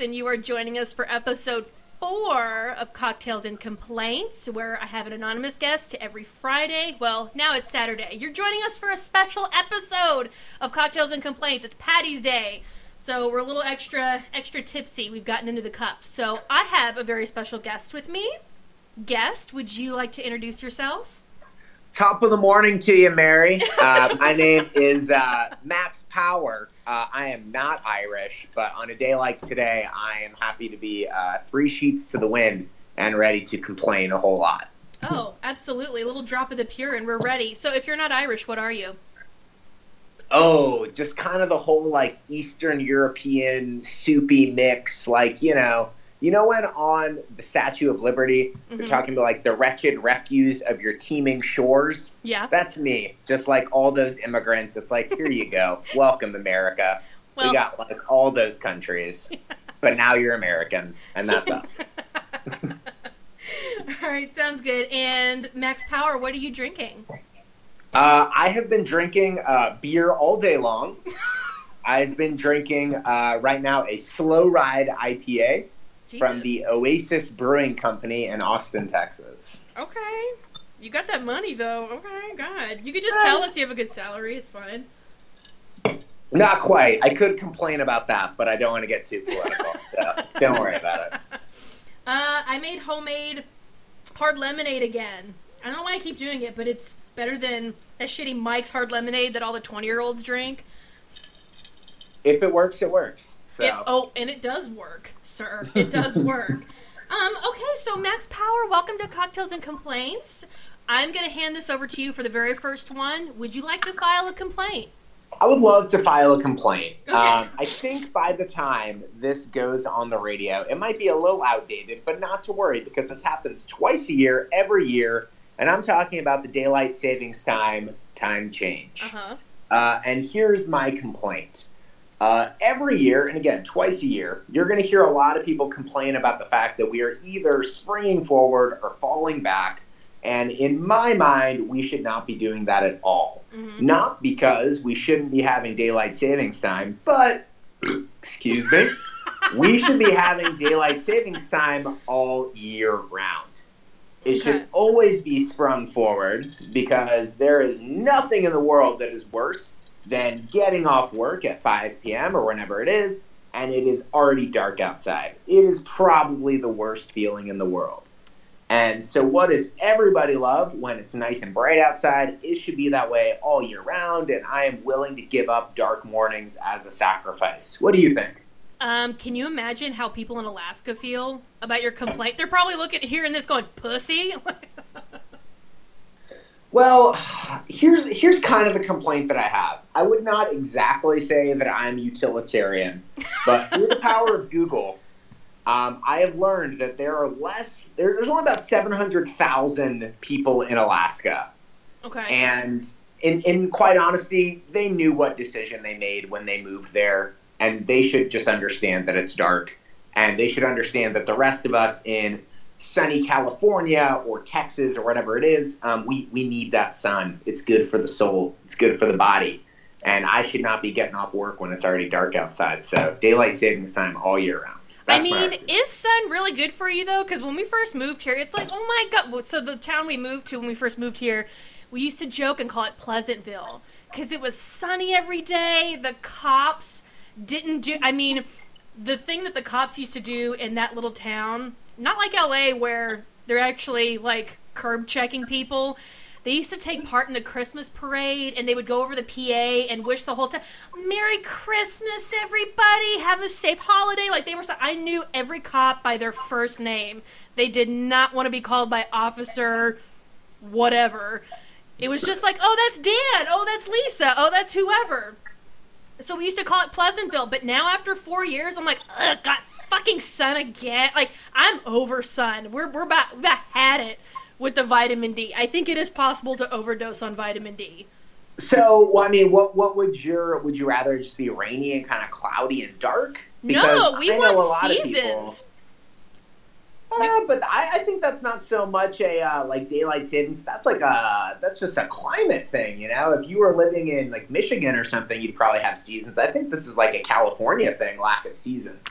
And you are joining us for episode four of Cocktails and Complaints, where I have an anonymous guest every Friday. Well, now it's Saturday. You're joining us for a special episode of Cocktails and Complaints. It's Patty's Day. So we're a little extra extra tipsy. We've gotten into the cups. So I have a very special guest with me. Guest, would you like to introduce yourself? Top of the morning to you, Mary. Uh, my name is uh, Max Power. Uh, I am not Irish, but on a day like today, I am happy to be uh, three sheets to the wind and ready to complain a whole lot. Oh, absolutely. A little drop of the pure, and we're ready. So if you're not Irish, what are you? Oh, just kind of the whole like Eastern European soupy mix, like, you know, you know when on the Statue of Liberty Mm-hmm. they're talking about like the wretched refuse of your teeming shores? Yeah. That's me. Just like all those immigrants. It's like, here you go. Welcome, America. Well- we got like all those countries. But now you're American, and that's us. All right, sounds good. And Max Power, what are you drinking? Uh, I have been drinking uh, beer all day long. I've been drinking uh, right now a Slow Ride IPA from the Oasis Brewing Company in Austin, Texas. Okay. You got that money though. Okay, God. You could just tell us you have a good salary. It's fine. Not quite. I could complain about that, but I don't want to get too political. so don't worry about it. Uh, I made homemade hard lemonade again. I don't know why I keep doing it, but it's better than that shitty Mike's hard lemonade that all the 20 year olds drink. If it works, it works. So. It, oh, and it does work, sir. It does work. um, okay, so Max Power, welcome to Cocktails and Complaints. I'm going to hand this over to you for the very first one. Would you like to file a complaint? I would love to file a complaint. Okay. Um, I think by the time this goes on the radio, it might be a little outdated, but not to worry because this happens twice a year, every year, and I'm talking about the daylight savings time time change. Uh-huh. Uh, and here's my complaint. Uh, every year, and again, twice a year, you're going to hear a lot of people complain about the fact that we are either springing forward or falling back. And in my mind, we should not be doing that at all. Mhm. Not because we shouldn't be having daylight savings time, but, excuse me, we should be having daylight savings time all year round. It should always be sprung forward because there is nothing in the world that is worse than getting off work at 5 p.m. or whenever it is, and it is already dark outside. It is probably the worst feeling in the world. And so, what does everybody love when it's nice and bright outside? It should be that way all year round, and I am willing to give up dark mornings as a sacrifice. What do you think? Um, can you imagine how people in Alaska feel about your complaint? They're probably looking hearing this going, pussy. Well, here's here's kind of the complaint that I have. I would not exactly say that I'm utilitarian, but through the power of Google, um, I have learned that there are less. There, there's only about seven hundred thousand people in Alaska, okay. and in in quite honesty, they knew what decision they made when they moved there, and they should just understand that it's dark, and they should understand that the rest of us in sunny California or Texas or whatever it is, um, we we need that sun. It's good for the soul. It's good for the body. And I should not be getting off work when it's already dark outside. So daylight savings time all year round. I That's my mean, opinion. is sun really good for you though? Because when we first moved here, it's like, oh my god. So the town we moved to when we first moved here, we used to joke and call it Pleasantville because it was sunny every day. The cops didn't do. I mean, the thing that the cops used to do in that little town, not like LA where they're actually like curb checking people. They used to take part in the Christmas parade and they would go over the PA and wish the whole time, Merry Christmas, everybody. Have a safe holiday. Like they were so, I knew every cop by their first name. They did not want to be called by officer, whatever. It was just like, oh, that's Dan. Oh, that's Lisa. Oh, that's whoever. So we used to call it Pleasantville, but now after four years, I'm like, ugh, got fucking sun again. Like I'm over sun. We're we're about, we about had it with the vitamin D. I think it is possible to overdose on vitamin D. So, well, I mean, what what would your would you rather just be rainy and kind of cloudy and dark? no, we I want lot of people- seasons. Uh, but I, I think that's not so much a uh, like daylight savings. That's like a that's just a climate thing, you know. If you were living in like Michigan or something, you'd probably have seasons. I think this is like a California thing, lack of seasons.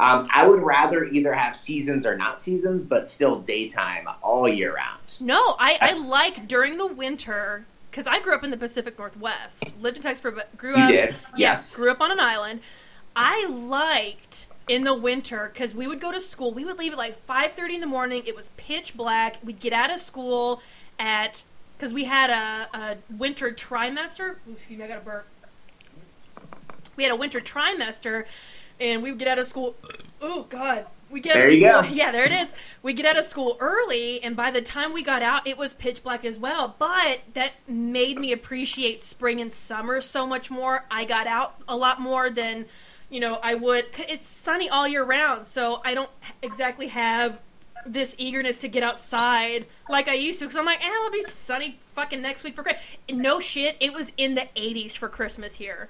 Um, I would rather either have seasons or not seasons, but still daytime all year round. No, I, I like during the winter because I grew up in the Pacific Northwest, lived in Texas for grew You up. did, yeah, yes. grew up on an island. I liked in the winter because we would go to school. We would leave at like five thirty in the morning. It was pitch black. We'd get out of school at because we had a, a winter trimester. Ooh, excuse me, I got a burp. We had a winter trimester, and we would get out of school. Oh God, we get out There of you school. go. Yeah, there it is. We get out of school early, and by the time we got out, it was pitch black as well. But that made me appreciate spring and summer so much more. I got out a lot more than, you know, I would. It's sunny all year round, so I don't exactly have this eagerness to get outside like I used to. Because I'm like, eh, it'll be sunny fucking next week for Christmas. No shit, it was in the 80s for Christmas here.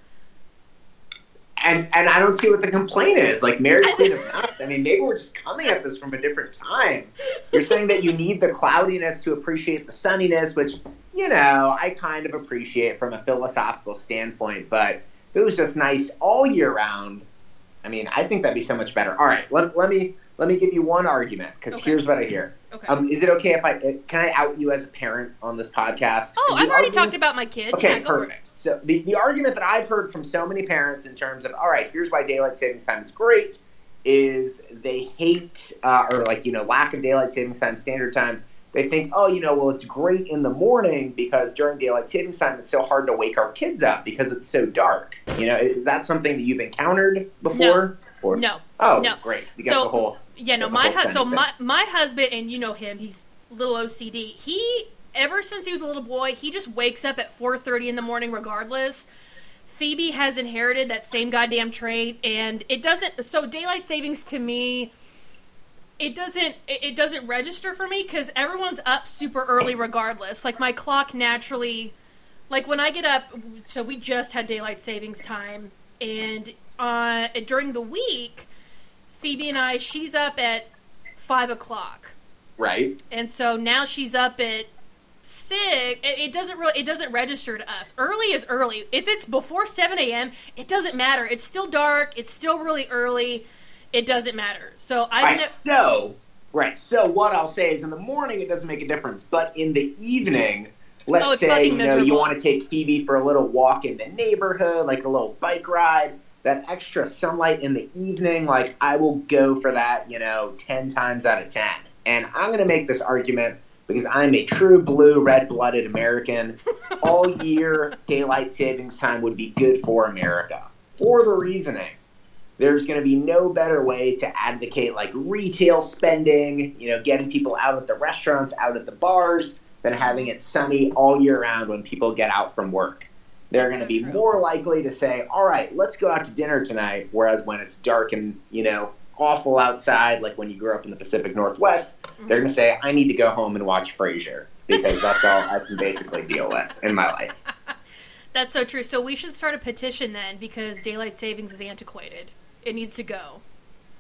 And and I don't see what the complaint is. Like Mary Queen of Math. I mean, maybe we're just coming at this from a different time. You're saying that you need the cloudiness to appreciate the sunniness, which you know I kind of appreciate from a philosophical standpoint. But if it was just nice all year round, I mean, I think that'd be so much better. All right, let, let me let me give you one argument because Okay. here's what I hear. Okay. Um, is it okay if I uh, can I out you as a parent on this podcast? oh, I've already argument- talked about my kid. Okay, yeah, go for it. perfect. So the, the argument that I've heard from so many parents in terms of, all right, here's why daylight savings time is great, is they hate uh, or like you know lack of daylight savings time, standard time. They think, oh, you know, well, it's great in the morning because during daylight savings time, it's so hard to wake our kids up because it's so dark. You know, is that something that you've encountered before? Or- No. Oh, no. great. You got So- the whole. Yeah, no, my whole hu- so my my husband and you know him, he's little OCD. He ever since he was a little boy, he just wakes up at 4:30 in the morning regardless. Phoebe has inherited that same goddamn trait and it doesn't so daylight savings to me it doesn't it doesn't register for me cuz everyone's up super early regardless. Like my clock naturally like when I get up so we just had daylight savings time and uh during the week Phoebe and I, she's up at five o'clock, Right. and so now she's up at six. It, it doesn't really, it doesn't register to us. Early is early. If it's before seven a.m., it doesn't matter. It's still dark. It's still really early. It doesn't matter. So I've Right. ne- So, right. So what I'll say is, in the morning it doesn't make a difference, but in the evening, let's Oh, say you know you want to take Phoebe for a little walk in the neighborhood, like a little bike ride. That extra sunlight in the evening, like I will go for that, you know, ten times out of ten. And I'm going to make this argument because I'm a true blue, red-blooded American. All year, daylight savings time would be good for America for the reasoning there's going to be no better way to advocate like retail spending, you know, getting people out at the restaurants, out at the bars, than having it sunny all year round when people get out from work. They're going to so be true. more likely to say, "All right, let's go out to dinner tonight." Whereas when it's dark and you know awful outside, like when you grew up in the Pacific Northwest, mm-hmm. they're going to say, "I need to go home and watch Frasier." Because that's all I can basically deal with in my life. that's so true. So we should start a petition then because daylight savings is antiquated. It needs to go.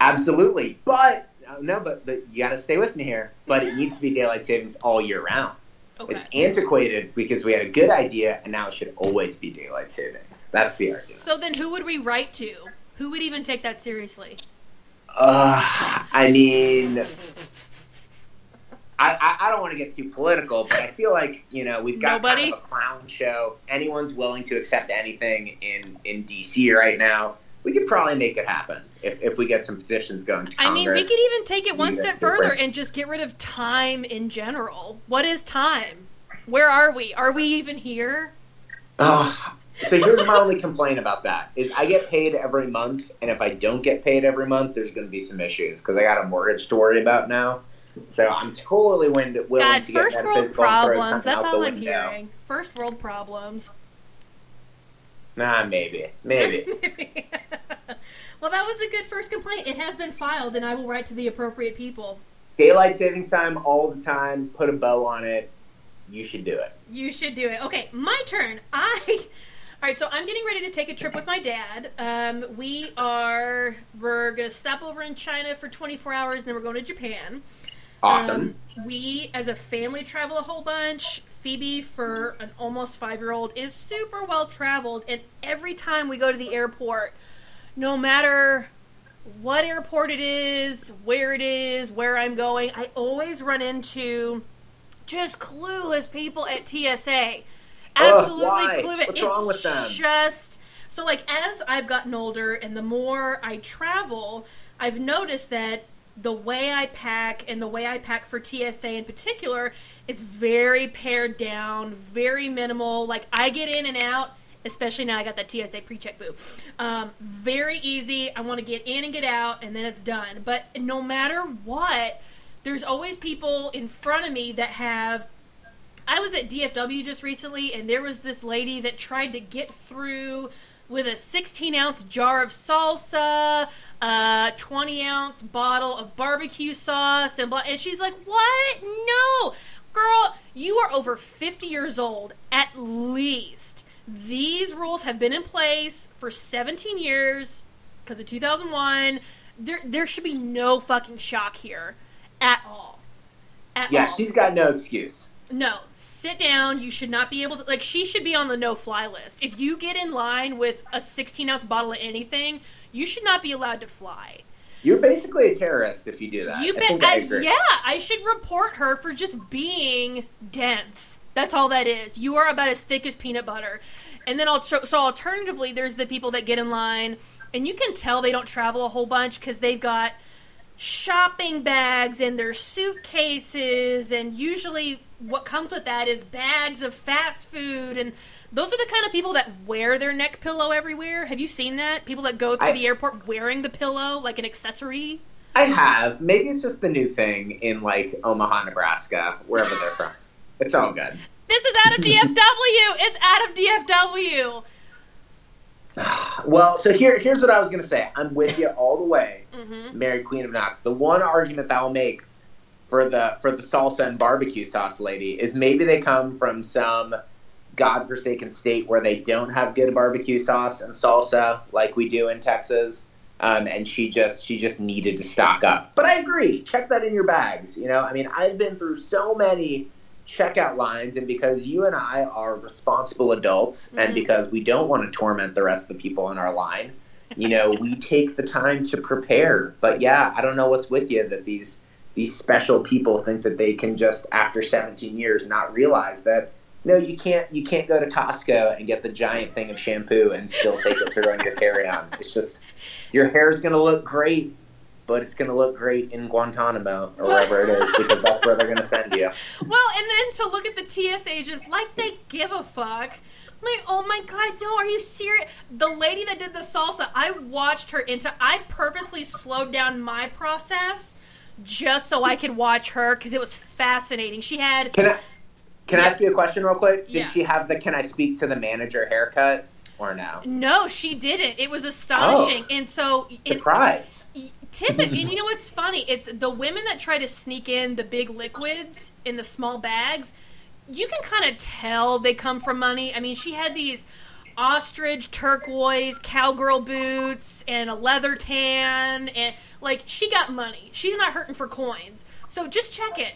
Absolutely, but uh, no, but, but you got to stay with me here. But it needs to be daylight savings all year round. Okay. It's antiquated because we had a good idea, and now it should always be daylight savings. That's the argument. So then, who would we write to? Who would even take that seriously? Uh, I mean, I, I, I don't want to get too political, but I feel like you know we've got Nobody? kind of a clown show. Anyone's willing to accept anything in in DC right now. We could probably make it happen if, if we get some petitions going. I mean, we could even take it one step different. further and just get rid of time in general. What is time? Where are we? Are we even here? Oh, so here's my only complaint about that is I get paid every month, and if I don't get paid every month, there's going to be some issues because I got a mortgage to worry about now. So I'm totally willing to, willing God, to get first world problems. That's all I'm window. hearing. First world problems. Nah, maybe, maybe. well, that was a good first complaint. It has been filed, and I will write to the appropriate people. Daylight savings time all the time. Put a bow on it. You should do it. You should do it. Okay, my turn. I. All right, so I'm getting ready to take a trip with my dad. Um, we are we're gonna stop over in China for 24 hours, and then we're going to Japan. Awesome. Um, we, as a family, travel a whole bunch. Phoebe, for an almost five year old, is super well traveled, and every time we go to the airport, no matter what airport it is, where it is, where I'm going, I always run into just clueless people at TSA. Absolutely why? clueless. What's It wrong with them? Just so like as I've gotten older and the more I travel, I've noticed that the way I pack and the way I pack for TSA in particular is very pared down, very minimal. Like I get in and out, especially now I got that TSA pre-check boo. Um, very easy. I want to get in and get out, and then it's done. But no matter what, there's always people in front of me that have I was at DFW just recently, and there was this lady that tried to get through with a 16 ounce jar of salsa, a 20 ounce bottle of barbecue sauce, and blah. And she's like, "What? No, girl, you are over 50 years old at least. These rules have been in place for 17 years because of 2001. There, there should be no fucking shock here at all. At Yeah, all. she's got no excuse. No, sit down. You should not be able to. Like, she should be on the no fly list. If you get in line with a 16 ounce bottle of anything, you should not be allowed to fly. You're basically a terrorist if you do that. You think I I- yeah, I should report her for just being dense. That's all that is. You are about as thick as peanut butter. And then, I'll, so alternatively, there's the people that get in line, and you can tell they don't travel a whole bunch because they've got shopping bags and their suitcases, and usually what comes with that is bags of fast food and. Those are the kind of people that wear their neck pillow everywhere. Have you seen that? People that go through I- the airport wearing the pillow like an accessory. I have. Maybe it's just the new thing in like Omaha, Nebraska, wherever they're from. It's all good. This is out of DFW. It's out of DFW. Well, so here, here's what I was gonna say. I'm with you all the way, Mm-hmm. Mary Queen of Knocks. The one argument that I'll make for the for the salsa and barbecue sauce lady is maybe they come from some godforsaken state where they don't have good barbecue sauce and salsa like we do in Texas. Um, and she just she just needed to stock up. But I agree. Check that in your bags. You know, I mean, I've been through so many checkout lines, and because you and I are responsible adults, and Mhm. because we don't want to torment the rest of the people in our line, you know, we take the time to prepare. But yeah, I don't know what's with you that these these special people think that they can just after 17 years not realize that no, you can't you can't go to Costco and get the giant thing of shampoo and still take it through on your carry-on. It's just your hair is going to look great, but it's going to look great in Guantanamo or wherever it is because that's where they're going to send you. Well, and then to look at the TS agents like they give a fuck. I'm oh my god, no, are you serious? The lady that did the salsa, I watched her into. I purposely slowed down my process just so I could watch her because it was fascinating. She had Can I can I ask you a question real quick? Did Yeah. she have the can I speak to the manager haircut or no? no, she didn't. It was astonishing, oh. and so Surprise. Typically, and you know what's funny? It's the women that try to sneak in the big liquids in the small bags. You can kind of tell they come from money. I mean, she had these ostrich turquoise cowgirl boots and a leather tan, and like she got money. She's not hurting for coins. So just check it.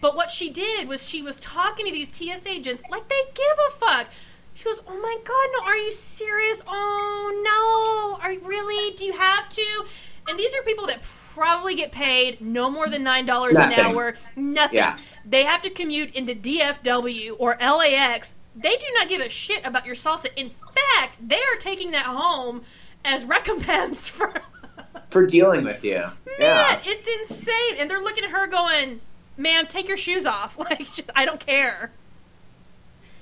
But what she did was she was talking to these TS agents like they give a fuck. She goes, "Oh my god, no! Are you serious? Oh no! Are you really? Do you have to?" And these are people that probably get paid no more than nine dollars an hour. Nothing. Yeah. They have to commute into DFW or LAX. They do not give a shit about your salsa. In fact, they are taking that home as recompense for. For dealing with you. Man, Yeah. it's insane. And they're looking at her going, "Man, take your shoes off. Like, I don't care."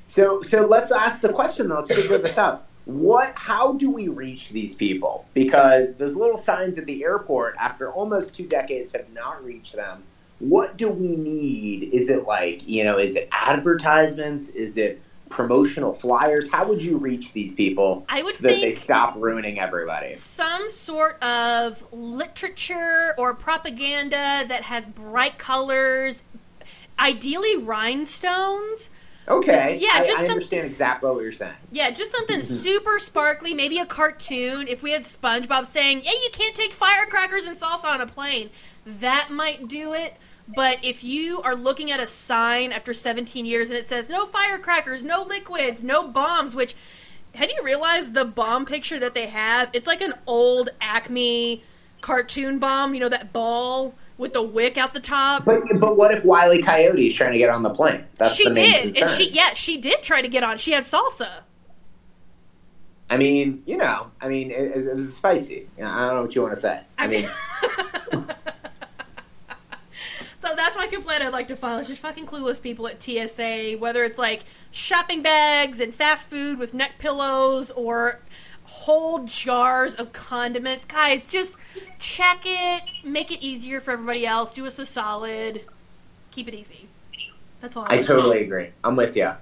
So so let's ask the question though. Let's figure this out. What how do we reach these people? Because those little signs at the airport after almost two decades have not reached them. What do we need? Is it like, you know, is it advertisements? Is it promotional flyers? How would you reach these people I would so that they stop ruining everybody? some sort of literature or propaganda that has bright colors, ideally rhinestones. Okay. Yeah, I, just I understand exactly what you're saying. Yeah, just something Mm-hmm. super sparkly, maybe a cartoon. If we had SpongeBob saying, "Hey, you can't take firecrackers and salsa on a plane," that might do it. But if you are looking at a sign after 17 years and it says no firecrackers, no liquids, no bombs, which had you realized the bomb picture that they have? It's like an old Acme cartoon bomb. You know that ball with the wick out the top. But but what if Wiley Coyote is trying to get on the plane? That's she the main did, concern. and she yeah, she did try to get on. She had salsa. I mean, you know, I mean, it, it was spicy. I don't know what you want to say. I mean, that's my complaint I'd like to file. Is just fucking clueless people at TSA, whether it's like shopping bags and fast food with neck pillows or whole jars of condiments. Guys, just check it, make it easier for everybody else, do us a solid, keep it easy. That's all I, I want to totally say. agree. I'm with you.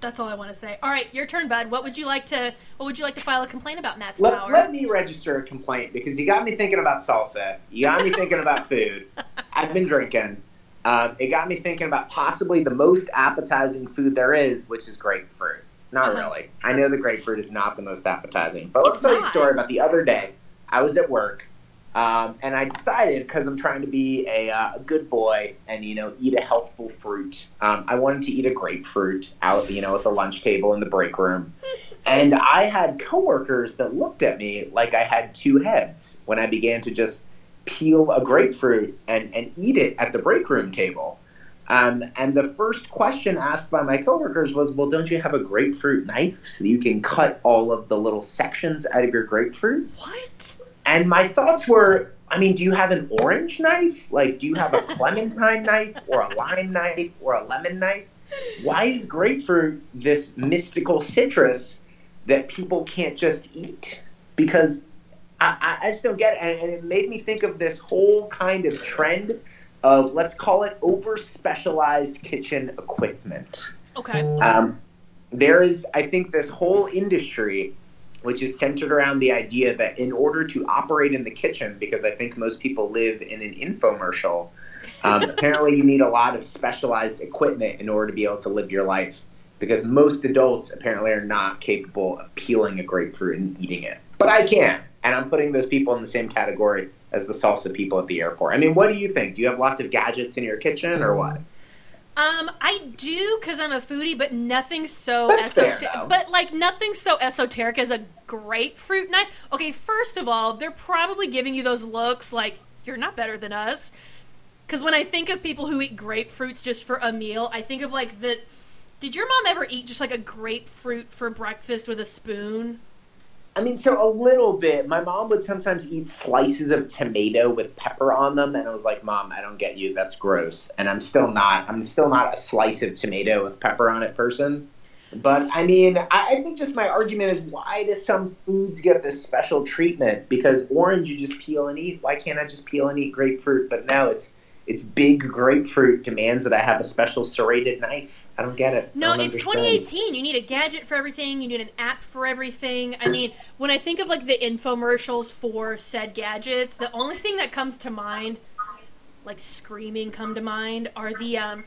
That's all I want to say. All right, your turn, bud. What would you like to what would you like to file a complaint about, Max Let, power? let me register a complaint because you got me thinking about salsa. You got me thinking about food. I've been drinking. Um, it got me thinking about possibly the most appetizing food there is, which is grapefruit. Not Uh-huh. really. I know the grapefruit is not the most appetizing. But let's tell you a story about the other day. I was at work, um, and I decided because I'm trying to be a, uh, a good boy and you know eat a healthful fruit. Um, I wanted to eat a grapefruit out, you know, at the lunch table in the break room. And I had coworkers that looked at me like I had two heads when I began to just peel a grapefruit and, and eat it at the break room table. Um, and the first question asked by my coworkers was, "Well, don't you have a grapefruit knife so you can cut all of the little sections out of your grapefruit?" what? And my thoughts were, I mean, do you have an orange knife? Like, do you have a clementine knife or a lime knife or a lemon knife? Why is grapefruit this mystical citrus that people can't just eat? Because I, I- just don't get it. And, and it made me think of this whole kind of trend of, let's call it over specialized kitchen equipment. Okay. Um, there is, I think, this whole industry which is centered around the idea that in order to operate in the kitchen, because I think most people live in an infomercial, um, apparently you need a lot of specialized equipment in order to be able to live your life. Because most adults apparently are not capable of peeling a grapefruit and eating it. But I can. And I'm putting those people in the same category as the salsa people at the airport. I mean, what do you think? Do you have lots of gadgets in your kitchen or what? Um, I do because I'm a foodie, but nothing so esoteric. But like nothing so esoteric as a grapefruit knife. Okay, first of all, they're probably giving you those looks like you're not better than us. Because when I think of people who eat grapefruits just for a meal, I think of like the. Did your mom ever eat just like a grapefruit for breakfast with a spoon? I mean, so a little bit. My mom would sometimes eat slices of tomato with pepper on them, and I was like, "Mom, I don't get you. That's gross." And I'm still not. I'm still not a slice of tomato with pepper on it person. But I mean, I, I think just my argument is why do some foods get this special treatment? Because orange you just peel and eat. Why can't I just peel and eat grapefruit? But now it's it's big grapefruit demands that I have a special serrated knife. I don't get it. No, it's understand. 2018. You need a gadget for everything. You need an app for everything. I mean, when I think of like the infomercials for said gadgets, the only thing that comes to mind, like screaming come to mind, are the um,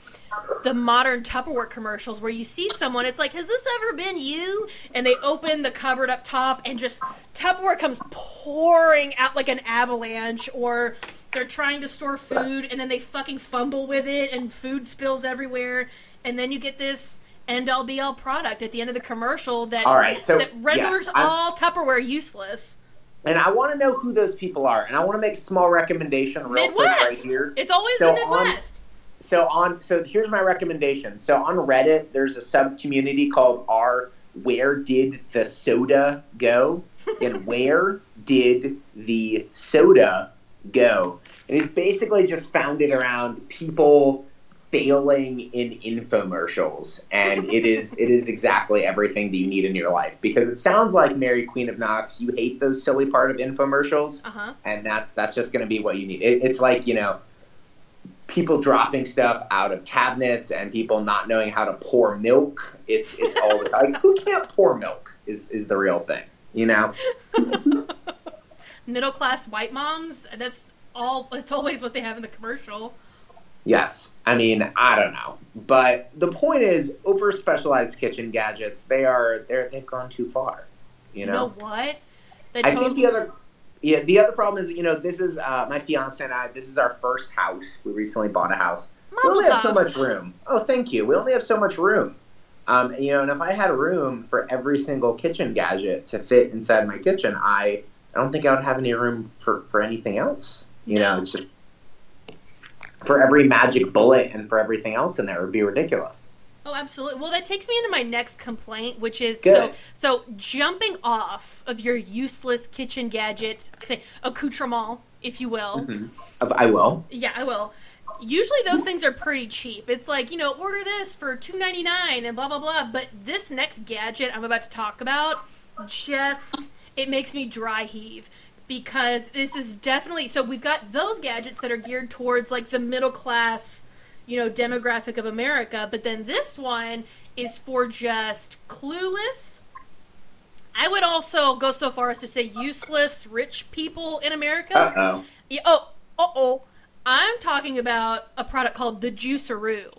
the modern Tupperware commercials where you see someone. It's like, has this ever been you? And they open the cupboard up top, and just Tupperware comes pouring out like an avalanche, or they're trying to store food and then they fucking fumble with it and food spills everywhere and then you get this end all be all product at the end of the commercial that All right, so, that renders yes, all Tupperware useless. And I want to know who those people are, and I want to make a small recommendation real quick right here. It's always So the on- Midwest. So on, so here's my recommendation. So on Reddit, there's a sub community called R. Where did the soda go? and where did the soda go? And it's basically just founded around people failing in infomercials, and it is it is exactly everything that you need in your life. Because it sounds like Mary Queen of Knocks, you hate those silly part of infomercials Uh huh. and that's that's just going to be what you need. It, it's like you know, people dropping stuff out of cabinets and people not knowing how to pour milk. It's it's all the like who can't pour milk is is the real thing. You know, Middle class white moms. That's all. It's always what they have in the commercial. Yes. I mean, I don't know. But the point is, over specialized kitchen gadgets, they are they're they've gone too far. You You know? know what? The I think the other yeah, the other problem is, you know, this is uh, my fiance and I. This is our first house. We recently bought a house. we only have so much room. Oh, thank you. We only have so much room. Um, you know, and if I had room for every single kitchen gadget to fit inside my kitchen, I I don't think I would have any room for for anything else. You know, it's just for every magic bullet and for everything else in there it would be ridiculous. Oh, absolutely. Well, that takes me into my next complaint, which is Good. so so jumping off of your useless kitchen gadget thing, accoutrement, if you will. Mhm. I will. Yeah, I will. Usually those things are pretty cheap. It's like, you know, order this for two ninety nine and blah blah blah. But this next gadget I'm about to talk about just it makes me dry heave because this is definitely so we've got those gadgets that are geared towards like the middle class, you know, demographic of America, but then this one is for just clueless. I would also go so far as to say useless rich people in America. Uh oh. Yeah, oh, oh. I'm talking about a product called the Juicero.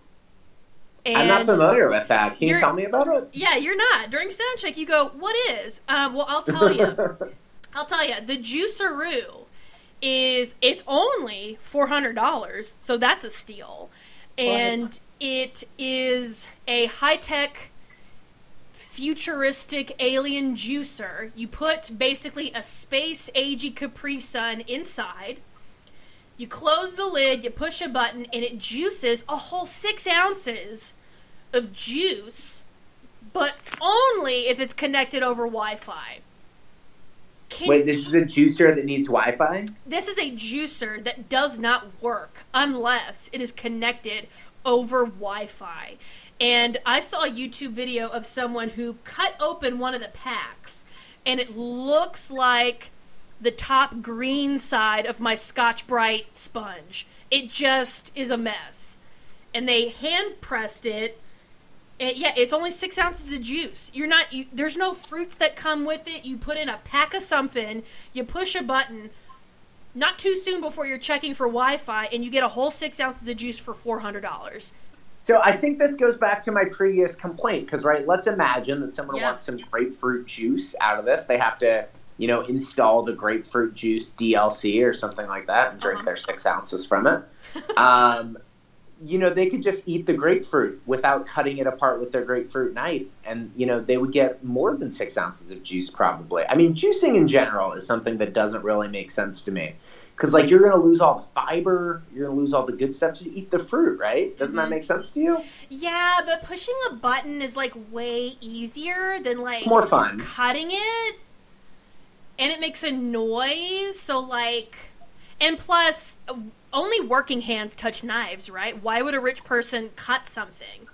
And I'm not familiar with that. Can you tell me about it? Yeah, you're not. During sound check, you go, "What is?" Um, well, I'll tell you. I'll tell you. The Juicero is it's only four hundred dollars, so that's a steal, and it is a high tech futuristic alien juicer. You put basically a space agey Capri Sun inside. You close the lid, you push a button, and it juices a whole six ounces of juice, but only if it's connected over Wi Fi. Wait, this is a juicer that needs Wi-Fi. This is a juicer that does not work unless it is connected over Wi Fi. And I saw a YouTube video of someone who cut open one of the packs, and it looks like the top green side of my Scotch Brite sponge. It just is a mess. And they hand pressed it. And yeah, it's only six ounces of juice. You're not. You, there's no fruits that come with it. You put in a pack of something. You push a button. Not too soon before you're checking for Wi-Fi, and you get a whole six ounces of juice for four hundred dollars. So I think this goes back to my previous complaint because right, let's imagine that someone Yeah. wants some grapefruit juice out of this. They have to, you know, install the grapefruit juice DLC or something like that and drink Uh-huh. their six ounces from it. um, you know, they could just eat the grapefruit without cutting it apart with their grapefruit knife, and you know, they would get more than six ounces of juice probably. I mean, juicing in general is something that doesn't really make sense to me. Because like you're gonna lose all the fiber, you're gonna lose all the good stuff. Just eat the fruit, right? Doesn't Mhm. that make sense to you? Yeah, but pushing a button is like way easier than like More fun. cutting it, and it makes a noise. So like, and plus, only working hands touch knives, right? Why would a rich person cut something?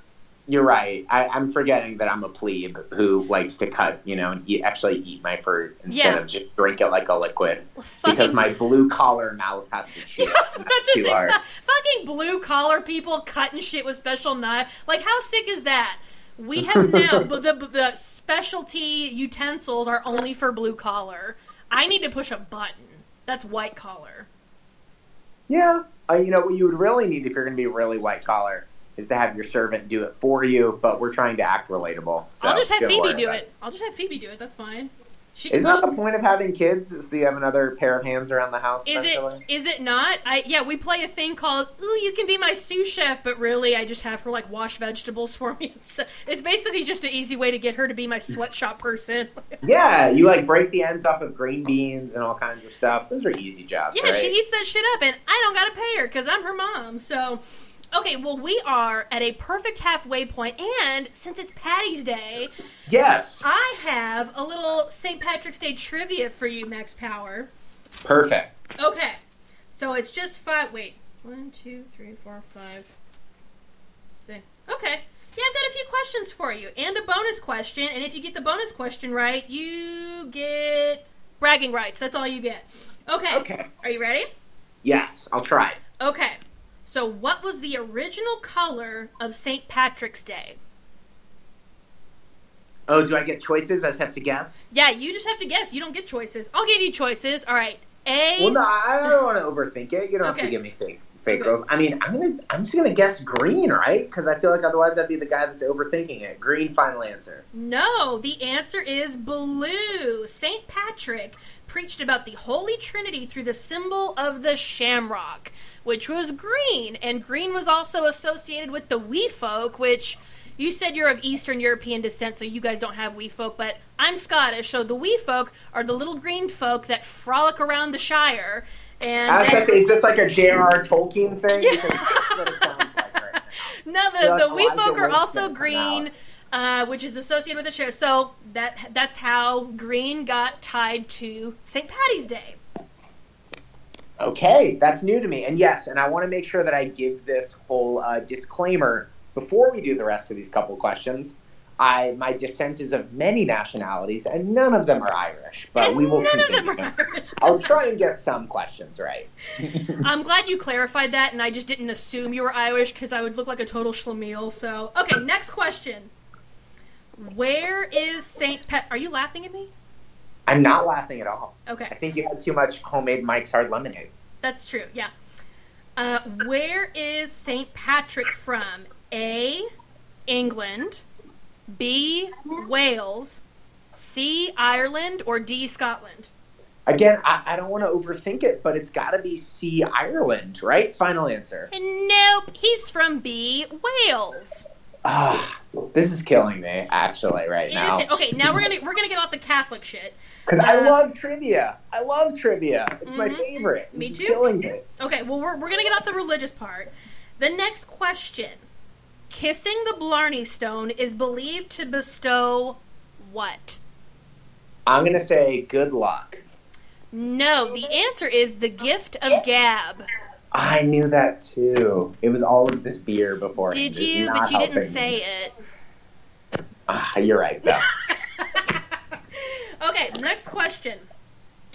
You're right. I, I'm forgetting that I'm a plebe who likes to cut, you know, and eat, actually eat my fruit instead Yeah. of just drink it like a liquid. Fucking, Because my blue collar mouth has to chew. I was about too hard. fucking blue collar people cutting shit with special knife. Like, how sick is that? We have now, but the, the specialty utensils are only for blue collar. I need to push a button. That's white collar. Yeah. Uh, you know, what you would really need if you're going to be really white collar is to have your servant do it for you, but we're trying to act relatable. So I'll just have Phoebe do it. I'll just have Phoebe do it. That's fine. She Isn't that the point of having kids? Is that you have another pair of hands around the house? Is it? Is it not? I yeah. We play a thing called "Ooh, you can be my sous chef," but really, I just have her like wash vegetables for me. It's, it's basically just an easy way to get her to be my sweatshop person. Yeah, you like break the ends off of green beans and all kinds of stuff. Those are easy jobs. Yeah, right? she eats that shit up, and I don't gotta pay her because I'm her mom. So, okay, well, we are at a perfect halfway point, and since it's Patty's Day, Yes, I have a little St. Patrick's Day trivia for you, Max Power. perfect. Okay, so it's just five. Wait, one, two, three, four, five, six. Okay. Yeah, I've got a few questions for you and a bonus question. And if you get the bonus question right, you get bragging rights. That's all you get. Okay. Okay. Are you ready? Yes, I'll try. Okay. So, what was the original color of St. Patrick's Day? Oh, do I get choices? I just have to guess. Yeah, you just have to guess. You don't get choices. I'll give you choices. All right. A. Well, no, I don't want to overthink it. You don't have to give me think, fake girls. I mean, I'm gonna, I'm just gonna guess green, right? Because I feel like otherwise I'd be the guy that's overthinking it. Green, final answer. No, the answer is blue. St. Patrick preached about the Holy Trinity through the symbol of the shamrock, which was green. And green was also associated with the wee folk, which you said you're of Eastern European descent, so you guys don't have wee folk, but I'm Scottish, so the wee folk are the little green folk that frolic around the Shire. And I was then- gonna say, is this like a J.R.R. Tolkien thing? Yeah. Because that's what it sounds like right now. No, You're the, like, the "Oh, wee folk are also green, uh, which is associated with the show. So that that's how green got tied to St. Patty's Day. Okay, that's new to me. And yes, and I want to make sure that I give this whole uh, disclaimer before we do the rest of these couple questions. I my descent is of many nationalities, and none of them are Irish. But we will none continue. of them are Irish. I'll try and get some questions right. I'm glad you clarified that, and I just didn't assume you were Irish because I would look like a total schlemiel. So, okay, next question. Where is St. Pat? Are you laughing at me? I'm not laughing at all. Okay. I think you had too much homemade Mike's Hard Lemonade. that's true. Yeah. Uh, where is St. Patrick from? A. England. B. Wales. C. Ireland. Or D. Scotland. Again, I, I don't want to overthink it, but it's got to be C, Ireland, right? Final answer. Nope, he's from B. Wales. Ah, this is killing me, actually, right It now. is- okay, now we're gonna we're gonna get off the Catholic shit. Because I Uh, love trivia. I love trivia. It's my Mhm. favorite. Me It's too. killing me. Okay, well we're we're gonna get off the religious part. The next question: Kissing the Blarney Stone is believed to bestow what? I'm gonna say good luck. No, the answer is the gift of gab. I knew that too. It was all of this beer before. Did you? But you didn't say it. Ah, you're right though. Okay, next question.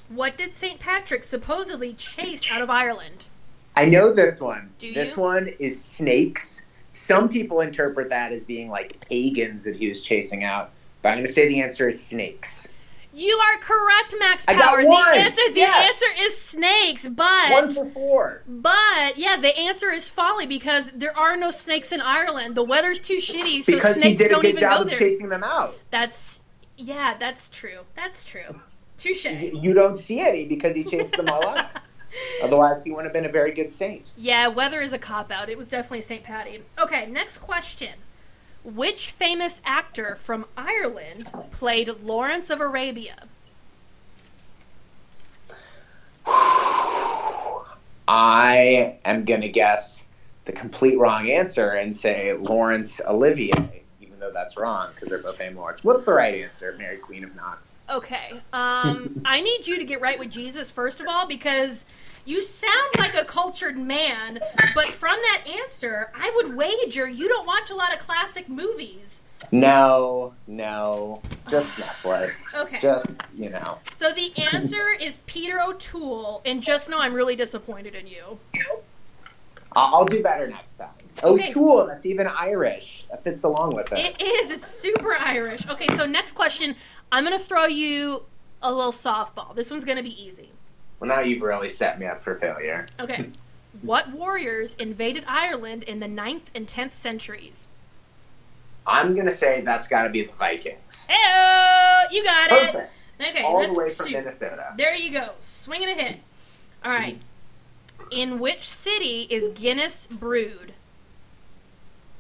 What did St. Patrick supposedly chase out of Ireland? I know this one. Do this you? one is snakes. Some people interpret that as being like pagans that he was chasing out. But I'm gonna say the answer is snakes. You are correct, Max I got Power. one! The answer, the Yes! answer is snakes, but One for four. But yeah, the answer is folly because there are no snakes in Ireland. The weather's too shitty, so Because he snakes did a don't even job go there. chasing them out. That's yeah, that's true. That's true. Touche. You don't see any because he chased them all out. Otherwise, he wouldn't have been a very good saint. Yeah, weather is a cop out. It was definitely St. Patty. Okay, next question. Which famous actor from Ireland played Lawrence of Arabia? I am going to guess the complete wrong answer and say Laurence Olivier, even though that's wrong because they're both named Lawrence. What's the right answer, Mary Queen of Knocks? Okay. Um, I need you to get right with Jesus first of all because you sound like a cultured man, but from that answer, I would wager you don't watch a lot of classic movies. No, no, just Netflix. Okay. Just, you know. So the answer is Peter O'Toole, and just know I'm really disappointed in you. I'll, I'll do better next time. Oh, okay. O'Toole, that's even Irish. That fits along with it. It is. It's super Irish. Okay, so next question. I'm going to throw you a little softball. This one's going to be easy. Well, now you've really set me up for failure. Okay. what warriors invaded Ireland in the 9th and 10th centuries? I'm going to say that's got to be the Vikings. Hey, you got it. Perfect. Okay, All let's the way from shoot. Minnesota. There you go. Swinging a hit. All right. Mm-hmm. In which city is Guinness brewed?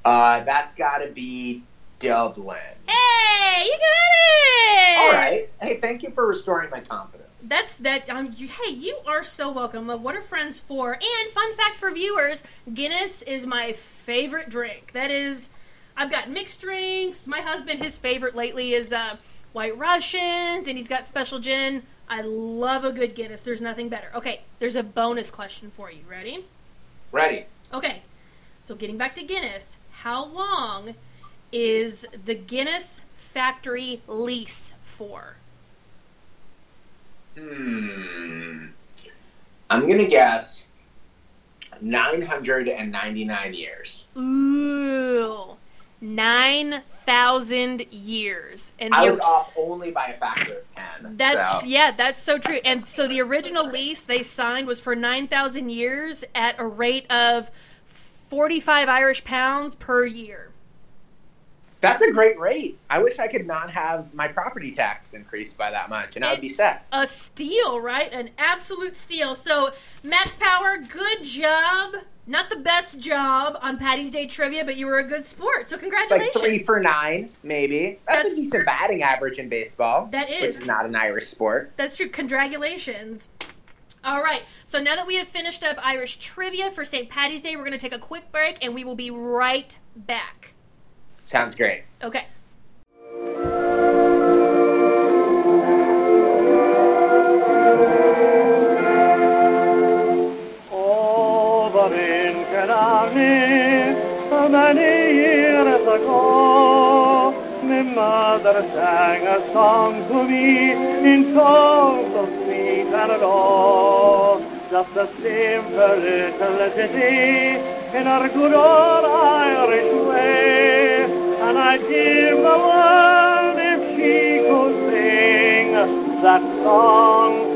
Uh, that's got to be Dublin. Hey, you got it. All right. Hey, thank you for restoring my confidence. That's that. Um, you, hey, you are so welcome. What are friends for? And fun fact for viewers: Guinness is my favorite drink. That is, I've got mixed drinks. My husband, his favorite lately is uh, White Russians, and he's got special gin. I love a good Guinness. There's nothing better. Okay, there's a bonus question for you. Ready? Ready. Okay, so getting back to Guinness, how long is the Guinness factory lease for? Hmm. I'm going to guess 999 years. Ooh. nine thousand years. And I was off only by a factor of ten. That's so. yeah, that's so true. And so the original lease they signed was for nine thousand years at a rate of forty-five Irish pounds per year. That's a great rate. I wish I could not have my property tax increased by that much, and I would be set. A steal, right? An absolute steal. So Max Power, good job. Not the best job on Patty's Day trivia, but you were a good sport. So congratulations. like three for nine, maybe. That's, That's- a decent batting average in baseball. That is. which is not an Irish sport. That's true. Congratulations. All right. So now that we have finished up Irish trivia for St. Patty's Day, we're going to take a quick break and we will be right back. Sounds great. Okay. Over in Killarney, many years ago, my mother sang a song to me in tones sweet and low. Just a simple little ditty in our good old Irish way, and I'd give the world if she could sing that song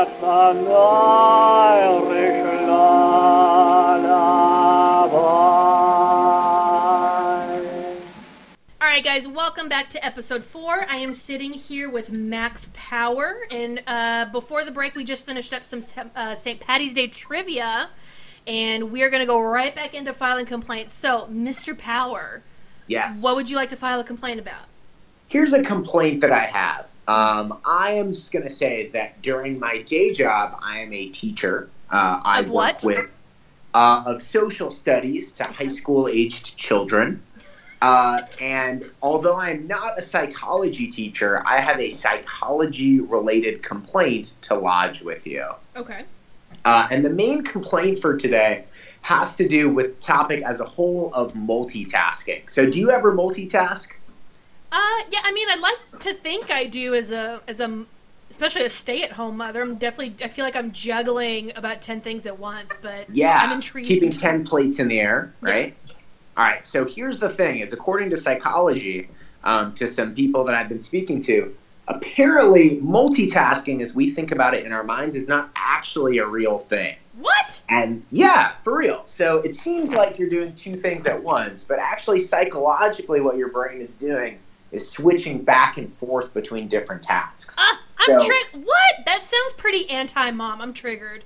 That's an Irish lullaby. All right, guys, welcome back to episode four. I am sitting here with Max Power, and uh, before the break, we just finished up some uh, St. Patty's Day trivia, and we are going to go right back into filing complaints. So, Mr. Power, Yes. what would you like to file a complaint about? Here's a complaint that I have. Um, I am just going to say that during my day job, I am a teacher. Uh, I Of work what? with uh, of social studies to high school aged children. Uh, and although I'm not a psychology teacher, I have a psychology related complaint to lodge with you. Okay. Uh, and the main complaint for today has to do with topic as a whole of multitasking. So, do you ever multitask? Uh, yeah, I mean, I'd like to think I do as a as a especially a stay-at-home mother. I'm definitely I feel like I'm juggling about ten things at once, but Yeah, I'm intrigued. keeping 10 plates in the air, Yeah. right? All right, so here's the thing is according to psychology, um, to some people that I've been speaking to, apparently multitasking as we think about it in our minds is not actually a real thing. What? And yeah, for real. So it seems like you're doing two things at once, but actually psychologically what your brain is doing is switching back and forth between different tasks. Uh, I'm So- tri- What? That sounds pretty anti-mom. I'm triggered.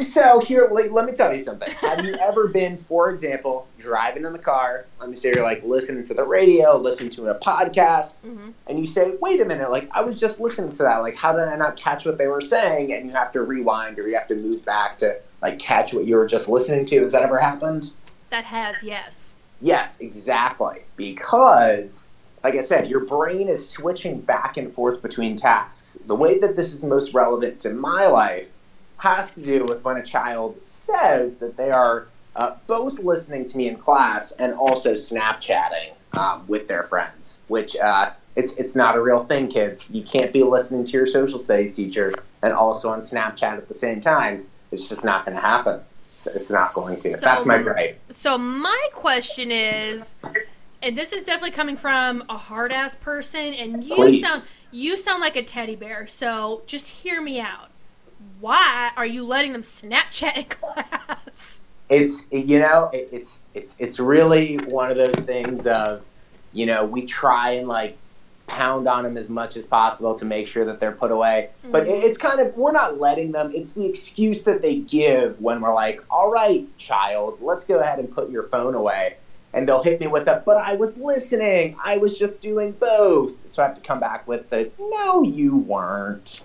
So here, let, let me tell you something. Have you ever been, for example, driving in the car? Let me say you're like listening to the radio, listening to a podcast, hmm and you say, "Wait a minute! Like I was just listening to that. Like how did I not catch what they were saying?" And you have to rewind or you have to move back to like catch what you were just listening to. Has that ever happened? That has yes. Yes, exactly. Because, like I said, your brain is switching back and forth between tasks. The way that this is most relevant to my life has to do with when a child says that they are uh, both listening to me in class and also Snapchatting um, with their friends, which uh, it's it's not a real thing, kids. You can't be listening to your social studies teacher and also on Snapchat at the same time. It's just not going to happen. It's, not going to. So- That's my gripe. So my question is, and this is definitely coming from a hard ass person, and you Please. sound you sound like a teddy bear. So just hear me out. Why are you letting them Snapchat in class? it's you know it, it's it's it's really one of those things of you know we try and like pound on them as much as possible to make sure that they're put away but Mhm. it, it's kind of we're not letting them it's the excuse that they give when we're like all right child let's go ahead and put your phone away and they'll hit me with a but i was listening i was just doing both so i have to come back with the no you weren't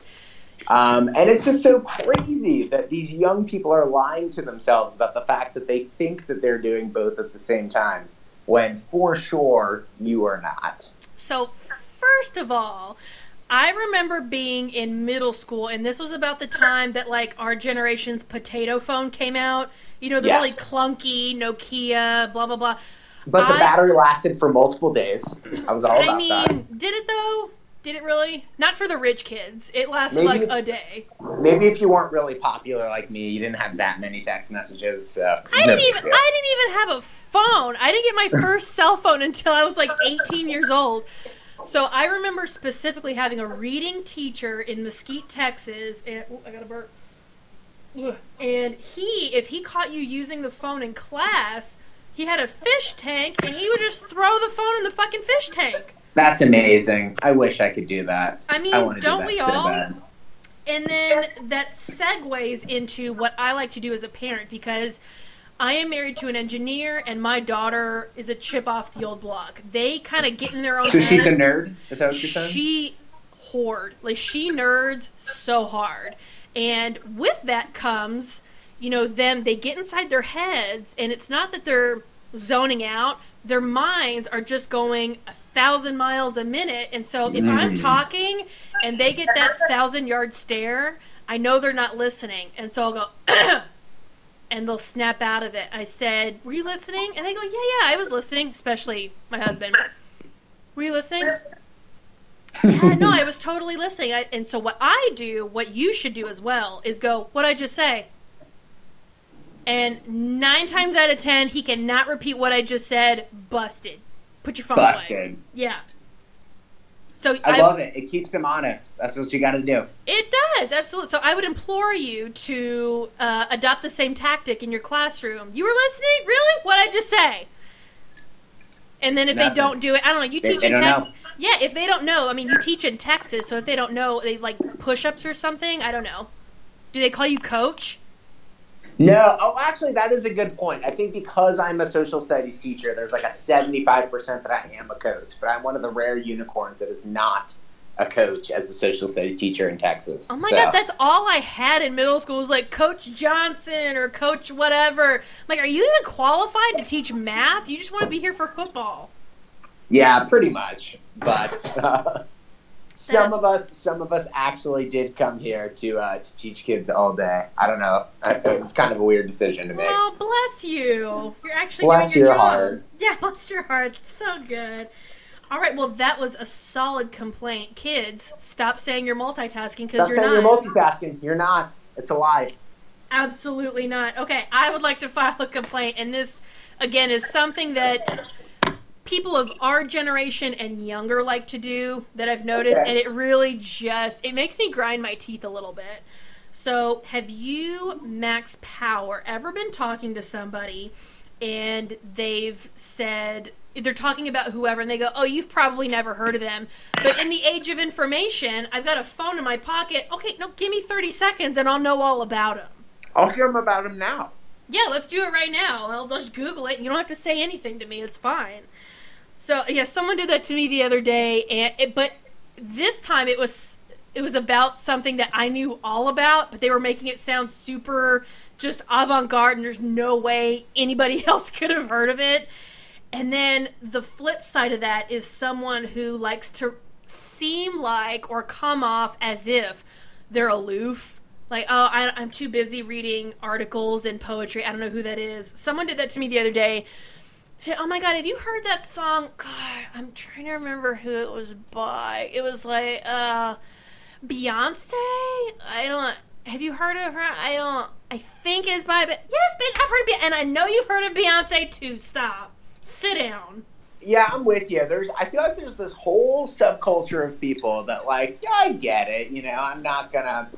Um, and it's just so crazy that these young people are lying to themselves about the fact that they think that they're doing both at the same time, when for sure you are not. So, first of all, I remember being in middle school, and this was about the time that like our generation's potato phone came out. You know, the Yes. really clunky Nokia, blah blah blah. But the battery lasted for multiple days. I was all I about mean, that. did it though? Did it really? Not for the rich kids. It lasted Maybe- like a day. Maybe if you weren't really popular like me, you didn't have that many text messages. So I didn't even. deal. I didn't even have a phone. I didn't get my first cell phone until I was like 18 years old. So I remember specifically having a reading teacher in Mesquite, Texas, and ooh, I got a burp. And he, if he caught you using the phone in class, he had a fish tank, and he would just throw the phone in the fucking fish tank. That's amazing. I wish I could do that. I mean, I want to don't do that we so all? bad. And then that segues into what I like to do as a parent because I am married to an engineer and my daughter is a chip off the old block. They kind of get in their own So she's a nerd. Is that what you're saying? She hoard. Like she nerds so hard. And with that comes, you know, them they get inside their heads and it's not that they're zoning out. Their minds are just going a thousand miles a minute. And so if I'm Mm. talking and they get that thousand yard stare, I know they're not listening. And so I'll go and they'll snap out of it. I said, Were you listening? And they go, Yeah, yeah, I was listening, especially my husband. Were you listening? Yeah, no, I was totally listening. I, and so what I do, what you should do as well, is go, what I just say? And nine times out of ten, he cannot repeat what I just said. Busted. Put your phone away. Busted. Yeah. So I love it. It keeps him honest. That's what you got to do. It does, absolutely. So I would implore you to uh, adopt the same tactic in your classroom. You were listening? Really? What I just say? And then if Nothing. they don't do it, I don't know. You They- teach they in Texas. Yeah, if they don't know, I mean, you teach in Texas, so if they don't know, they like push-ups or something. I don't know. Do they call you coach? No, oh, actually, that is a good point. I think because I'm a social studies teacher, there's like a 75% that I am a coach, but I'm one of the rare unicorns that is not a coach as a social studies teacher in Texas. Oh my So- god, that's all I had in middle school was like Coach Johnson or Coach whatever. I'm like, are you even qualified to teach math? You just want to be here for football. Yeah, pretty much. But uh, some of us, some of us actually did come here to uh, to teach kids all day. I don't know. It was kind of a weird decision to make. Oh, bless you. You're actually Bless doing your, your job. heart. Yeah, bless your heart. It's so good. All right, well, that was a solid complaint. Kids, stop saying you're multitasking because you're not. you're multitasking. You're not. It's a lie. Absolutely not. Okay, I would like to file a complaint, and this, again, is something that people of our generation and younger like to do that I've noticed, Okay. and it really just it makes me grind my teeth a little bit. So, have you, Max Power, ever been talking to somebody and they've said they're talking about whoever and they go, "Oh, you've probably never heard of them." But in the age of information, I've got a phone in my pocket. Okay, no, give me 30 seconds and I'll know all about them. I'll hear them about them now. Yeah, let's do it right now. I'll just Google it. You don't have to say anything to me. It's fine. So yeah, someone did that to me the other day, and it, but this time it was it was about something that I knew all about, but they were making it sound super just avant garde, and there's no way anybody else could have heard of it. And then the flip side of that is someone who likes to seem like or come off as if they're aloof. Like, oh, I, I'm too busy reading articles and poetry. I don't know who that is. Someone did that to me the other day. Oh my god, have you heard that song? God, I'm trying to remember who it was by. It was like, uh, Beyonce? I don't. Have you heard of her? I don't. I think it's by. Yes, but I've heard of Beyonce, and I know you've heard of Beyonce too. Stop. Sit down. Yeah, I'm with you. There's, I feel like there's this whole subculture of people that like, yeah, I get it. You know, I'm not gonna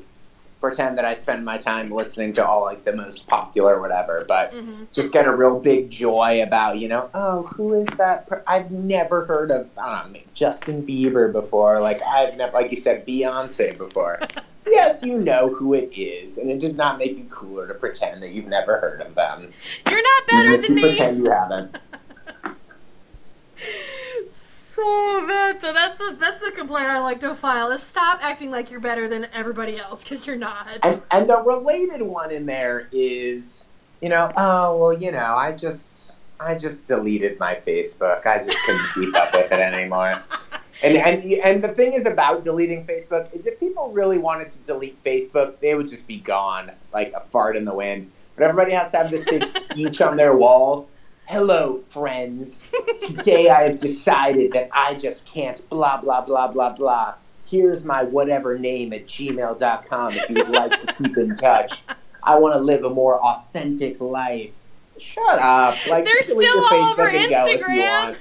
pretend that I spend my time listening to all like the most popular whatever, but Mhm. just get a real big joy about, you know, oh, who is that? Per- I've never heard of, I don't know, Justin Bieber before. Like I've never, like you said, Beyonce before. yes, you know who it is, and it does not make you cooler to pretend that you've never heard of them. You're not better if than you me. pretend you haven't. So. So that's the that's the complaint I like to file is stop acting like you're better than everybody else because you're not. And, and the related one in there is, you know, oh well, you know, I just I just deleted my Facebook. I just couldn't keep up with it anymore. And and and the thing is about deleting Facebook is if people really wanted to delete Facebook, they would just be gone like a fart in the wind. But everybody has to have this big speech on their wall. Hello, friends. Today I have decided that I just can't blah blah blah blah blah. Here's my whatever name at gmail.com if you would like to keep in touch. I want to live a more authentic life. Shut up. Like They're still all over Facebook and go if you Instagram.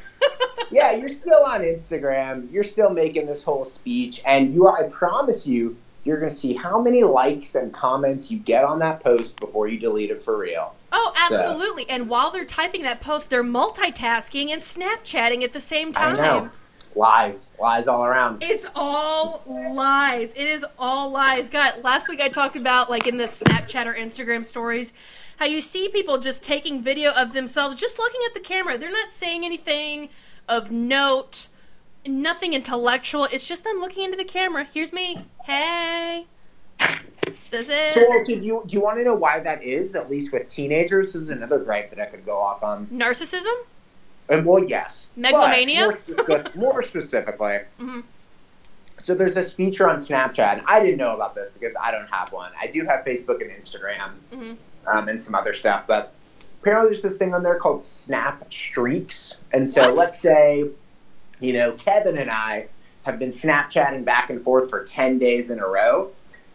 yeah, you're still on Instagram. You're still making this whole speech, and you are. I promise you, you're going to see how many likes and comments you get on that post before you delete it for real. Oh, absolutely. And while they're typing that post, they're multitasking and Snapchatting at the same time. Lies, lies all around. It's all lies. It is all lies. God, last week I talked about like in the Snapchat or Instagram stories how you see people just taking video of themselves just looking at the camera. They're not saying anything of note, nothing intellectual. It's just them looking into the camera. Here's me. Hey. That's it. So, do you do you want to know why that is? At least with teenagers, this is another gripe that I could go off on. Narcissism? And well, yes, Megalomania? But More, more specifically, Mhm. so there's this feature on Snapchat. And I didn't know about this because I don't have one. I do have Facebook and Instagram Mhm. um, and some other stuff, but apparently there's this thing on there called Snap Streaks. And so What? let's say, you know, Kevin and I have been Snapchatting back and forth for 10 days in a row.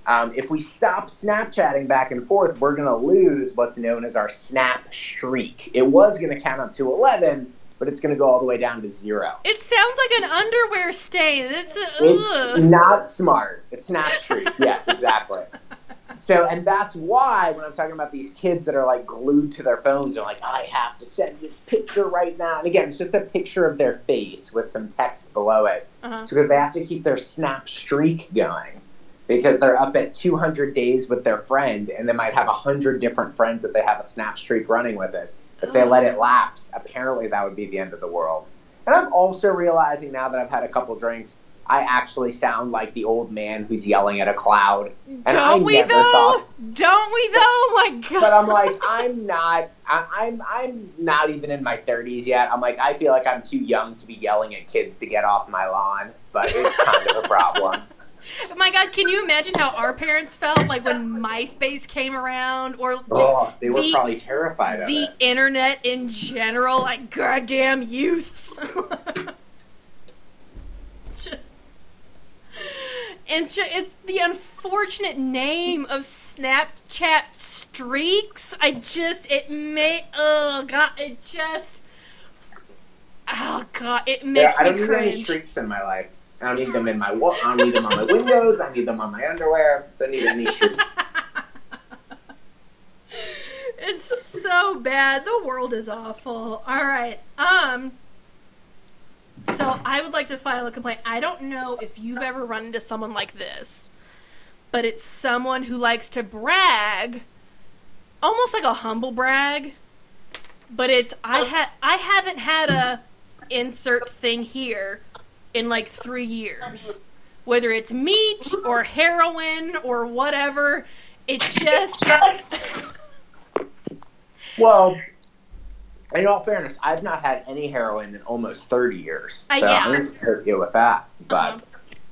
Um, if we stop Snapchatting back and forth, we're going to lose what's known as our Snap Streak. It was going to count up to 11, but it's going to go all the way down to zero. It sounds like an underwear stain. It's, It's not smart. A snap streak. yes, exactly. So, and that's why when I'm talking about these kids that are like glued to their phones, they're like, I have to send this picture right now. And again, it's just a picture of their face with some text below it. Uh-huh. It's because they have to keep their snap streak going because they're up at 200 days with their friend and they might have 100 different friends that they have a snap streak running with it. If they oh. let it lapse, apparently that would be the end of the world. And I'm also realizing now that I've had a couple drinks, I actually sound like the old man who's yelling at a cloud. And Don't we though? thought- Don't we though? Oh my god. but I'm like, I'm not. I, I'm. I'm not even in my 30s yet. I'm like, I feel like I'm too young to be yelling at kids to get off my lawn. But it's kind of a problem. Oh my god, can you imagine how our parents felt like when MySpace came around or oh, just oh, they were the, probably terrified of the it. internet in general, like goddamn youths. just and ju- it's the unfortunate name of Snapchat streaks. I just it may oh god it just oh god it Yeah, makes I don't me need any streaks in my life. I don't need them in my. wa- I need them on my windows. I need them on my underwear. I don't need any streaks. It's so bad. The world is awful. All right. Um so I would like to file a complaint. I don't know if you've ever run into someone like this, but it's someone who likes to brag, almost like a humble brag. But it's I had I haven't had a insert thing here in like 3 years. Whether it's meat or heroin or whatever, it just Well, in all fairness, I've not had any heroin in almost 30 years. Uh, So yeah. I'm going to hurt you with that. But Uh-huh.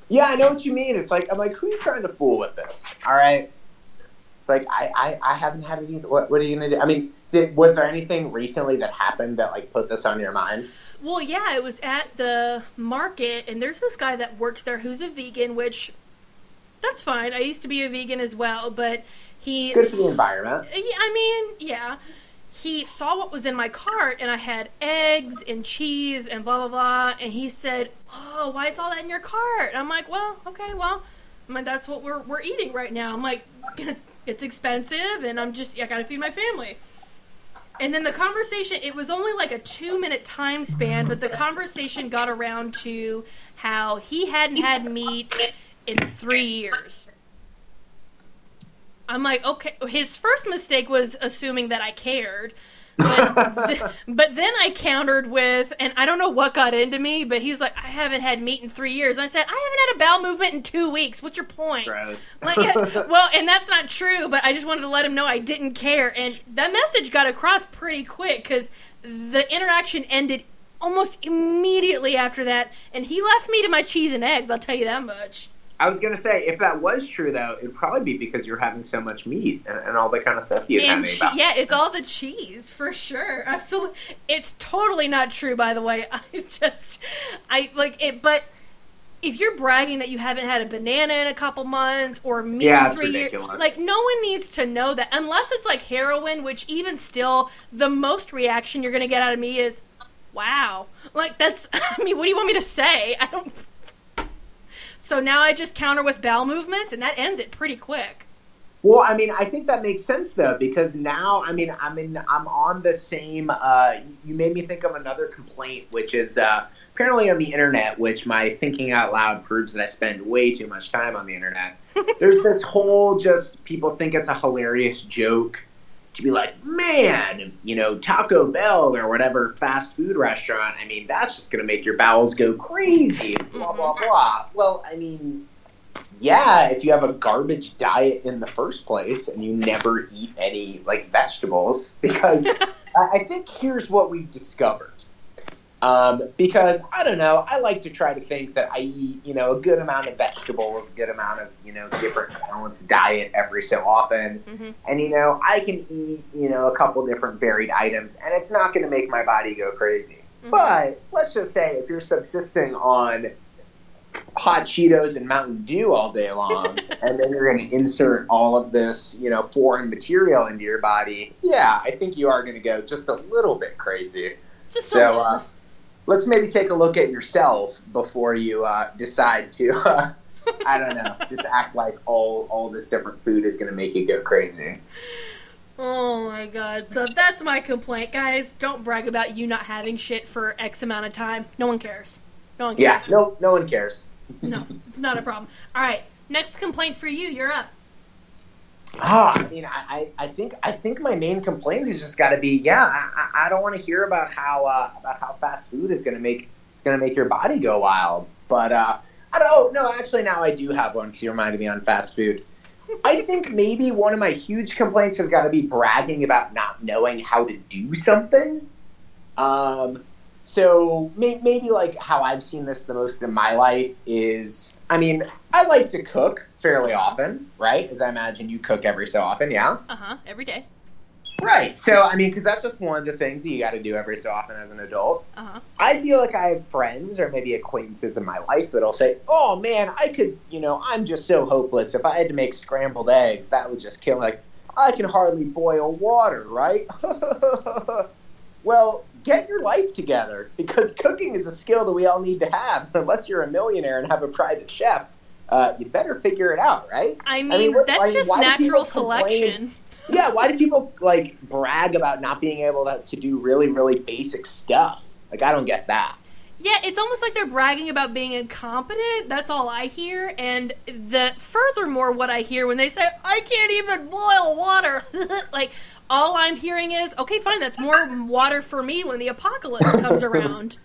yeah, I know what you mean. It's like, I'm like, who are you trying to fool with this? All right. It's like, I, I, I haven't had it either. What, what are you going to do? I mean, did, was there anything recently that happened that like put this on your mind? Well, yeah, it was at the market, and there's this guy that works there who's a vegan, which that's fine. I used to be a vegan as well, but he. Good for the environment. Uh, yeah, I mean, yeah. He saw what was in my cart, and I had eggs and cheese and blah blah blah, and he said, "Oh, why is all that in your cart?" And I'm like, "Well, okay, well, I mean, that's what we're we're eating right now." I'm like, "It's expensive, and I'm just I gotta feed my family." And then the conversation, it was only like a two minute time span, but the conversation got around to how he hadn't had meat in three years. I'm like, okay. His first mistake was assuming that I cared. But, th- but then I countered with, and I don't know what got into me, but he's like, I haven't had meat in three years. And I said, I haven't had a bowel movement in two weeks. What's your point? Like, well, and that's not true, but I just wanted to let him know I didn't care. And that message got across pretty quick because the interaction ended almost immediately after that, and he left me to my cheese and eggs, I'll tell you that much. I was gonna say, if that was true, though, it'd probably be because you're having so much meat and, and all the kind of stuff you had che- yeah, it's all the cheese for sure. Absolutely, it's totally not true. By the way, I just, I like it. But if you're bragging that you haven't had a banana in a couple months or meat Yeah, three years, like no one needs to know that unless it's like heroin, which even still, the most reaction you're gonna get out of me is, "Wow!" Like that's. I mean, what do you want me to say? I don't. So now I just counter with bowel movements, and that ends it pretty quick. Well, I mean, I think that makes sense though, because now, I mean, I'm in, I'm on the same. Uh, you made me think of another complaint, which is uh, apparently on the internet, which my thinking out loud proves that I spend way too much time on the internet. There's this whole just people think it's a hilarious joke to be like, man, you know, Taco Bell or whatever fast food restaurant. I mean, that's just going to make your bowels go crazy. Blah blah mm-hmm. blah. Well, I mean, yeah, if you have a garbage diet in the first place and you never eat any like vegetables, because I I think here's what we've discovered. Um, because I don't know, I like to try to think that I eat, you know, a good amount of vegetables, a good amount of, you know, different balanced diet every so often. Mhm. And, you know, I can eat, you know, a couple different varied items and it's not going to make my body go crazy. Mhm. But let's just say if you're subsisting on hot Cheetos and Mountain Dew all day long, and then you're going to insert all of this, you know, foreign material into your body, yeah, I think you are going to go just a little bit crazy. Just a little. uh, let's maybe take a look at yourself before you uh, decide to, uh, I don't know, just act like all all this different food is going to make you go crazy. Oh my god. So that's my complaint, guys. Don't brag about you not having shit for X amount of time. No one cares. No one cares. Yeah, no, no one cares. no, it's not a problem. All right. Next complaint for you. You're up. Ah, I mean, I, I, think I think my main complaint has just got to be, yeah, I, I- don't want to hear about how uh, about how fast food is going to make it's going to make your body go wild. But uh, I don't. Oh no, actually, now I do have one because you reminded me on fast food. I think maybe one of my huge complaints has got to be bragging about not knowing how to do something. Um, so may, maybe like how I've seen this the most in my life is, I mean, I like to cook fairly often, right? As I imagine you cook every so often, yeah. Uh huh. Every day. Right. So I mean, because that's just one of the things that you got to do every so often as an adult. Uh huh. I feel like I have friends or maybe acquaintances in my life that'll say, "Oh man, I could, you know, I'm just so hopeless. If I had to make scrambled eggs, that would just kill. Like, I can hardly boil water, right?" well, get your life together because cooking is a skill that we all need to have. Unless you're a millionaire and have a private chef, uh, you better figure it out, right? I mean, what- that's why- just why natural selection. yeah, why do people like brag about not being able to, to do really, really basic stuff? Like, I don't get that. Yeah, it's almost like they're bragging about being incompetent. That's all I hear. And the furthermore, what I hear when they say I can't even boil water, like all I'm hearing is, okay, fine, that's more water for me when the apocalypse comes around.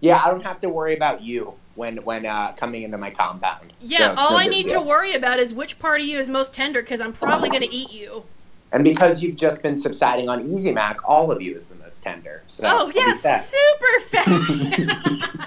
Yeah, I don't have to worry about you when when uh, coming into my compound. Yeah, So, all I need deal. to worry about is which part of you is most tender because I'm probably going to eat you. And because you've just been subsiding on Easy Mac, all of you is the most tender. So oh, set. super fat.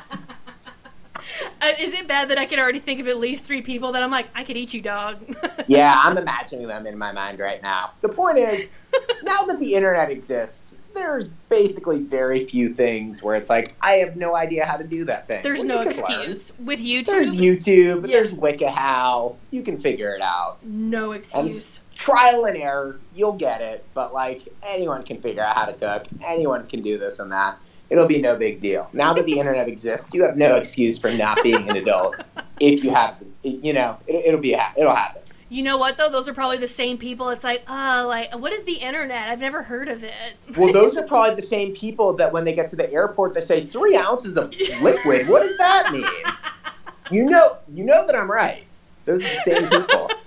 Uh, is it bad that I can already think of at least three people that I'm like, I could eat you, dog? yeah, I'm imagining them in my mind right now. The point is, now that the internet exists, there's basically very few things where it's like I have no idea how to do that thing. There's Well, no can learn. excuse. With YouTube, There's YouTube. Yeah. There's WikiHow. You can figure it out. no excuse. Trial and error. You'll get it. But like anyone can figure out how to cook. Anyone can do this and that. It'll be no big deal. Now that the internet exists, you have no excuse for not being an adult. If you have, you know, it, it'll be it'll happen. You know what though? Those are probably the same people. It's like, oh, like what is the internet? I've never heard of it. Well, those are probably the same people that when they get to the airport, they say three ounces of liquid. What does that mean? You know, you know that I'm right. Those are the same people.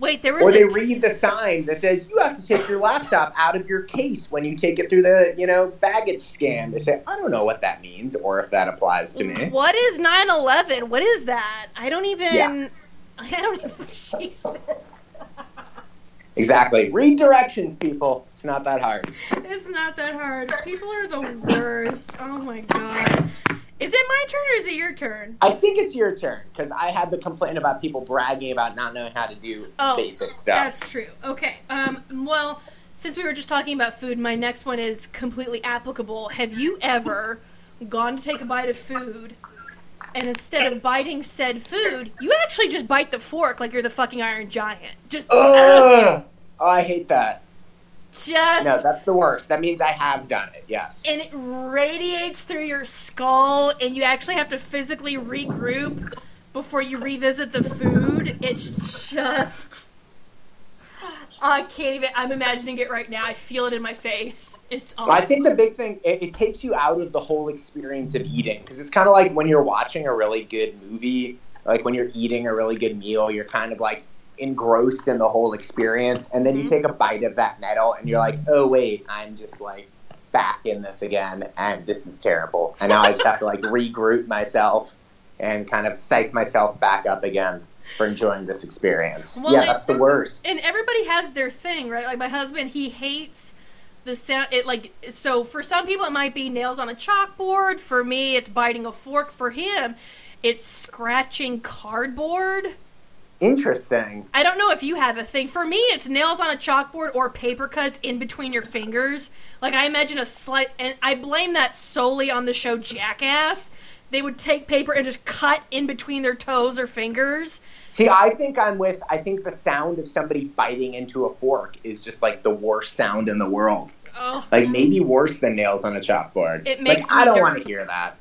Wait, there was Or they t- read the sign that says you have to take your laptop out of your case when you take it through the, you know, baggage scan. They say, I don't know what that means or if that applies to me. What is 9/11? What is that? I don't even. Yeah. I don't even. Jesus, Exactly. Read directions, people. It's not that hard. it's not that hard. People are the worst. Oh my god. Is it my turn or is it your turn? I think it's your turn because I had the complaint about people bragging about not knowing how to do Oh, basic stuff. That's true. Okay. Um. Well, since we were just talking about food, my next one is completely applicable. Have you ever gone to take a bite of food, and instead of biting said food, you actually just bite the fork like you're the fucking Iron Giant? Just, Ugh! Oh, I hate that. just. No, that's the worst. That means I have done it. Yes. and it radiates through your skull, and you actually have to physically regroup before you revisit the food. It's just. I can't even. I'm imagining it right now. I feel it in my face. It's awful. I think the big thing it, it takes you out of the whole experience of eating because it's kind of like when you're watching a really good movie, like when you're eating a really good meal, you're kind of like engrossed in the whole experience, and then you Mhm. take a bite of that metal, and you're like, oh wait, I'm just like back in this again, and this is terrible, and now I just have to like regroup myself and kind of psych myself back up again for enjoying this experience. Well, yeah, that's the worst. and everybody has their thing, right? Like my husband, he hates the sound. It like so for some people it might be nails on a chalkboard. For me, it's biting a fork. For him, it's scratching cardboard. Interesting. I don't know if you have a thing. For me, it's nails on a chalkboard or paper cuts in between your fingers. Like I imagine a slight, and I blame that solely on the show Jackass. They would take paper and just cut in between their toes or fingers. See, I think I'm with. I think the sound of somebody biting into a fork is just like the worst sound in the world. Oh, Like maybe worse than nails on a chalkboard. It makes like, I don't want to hear that.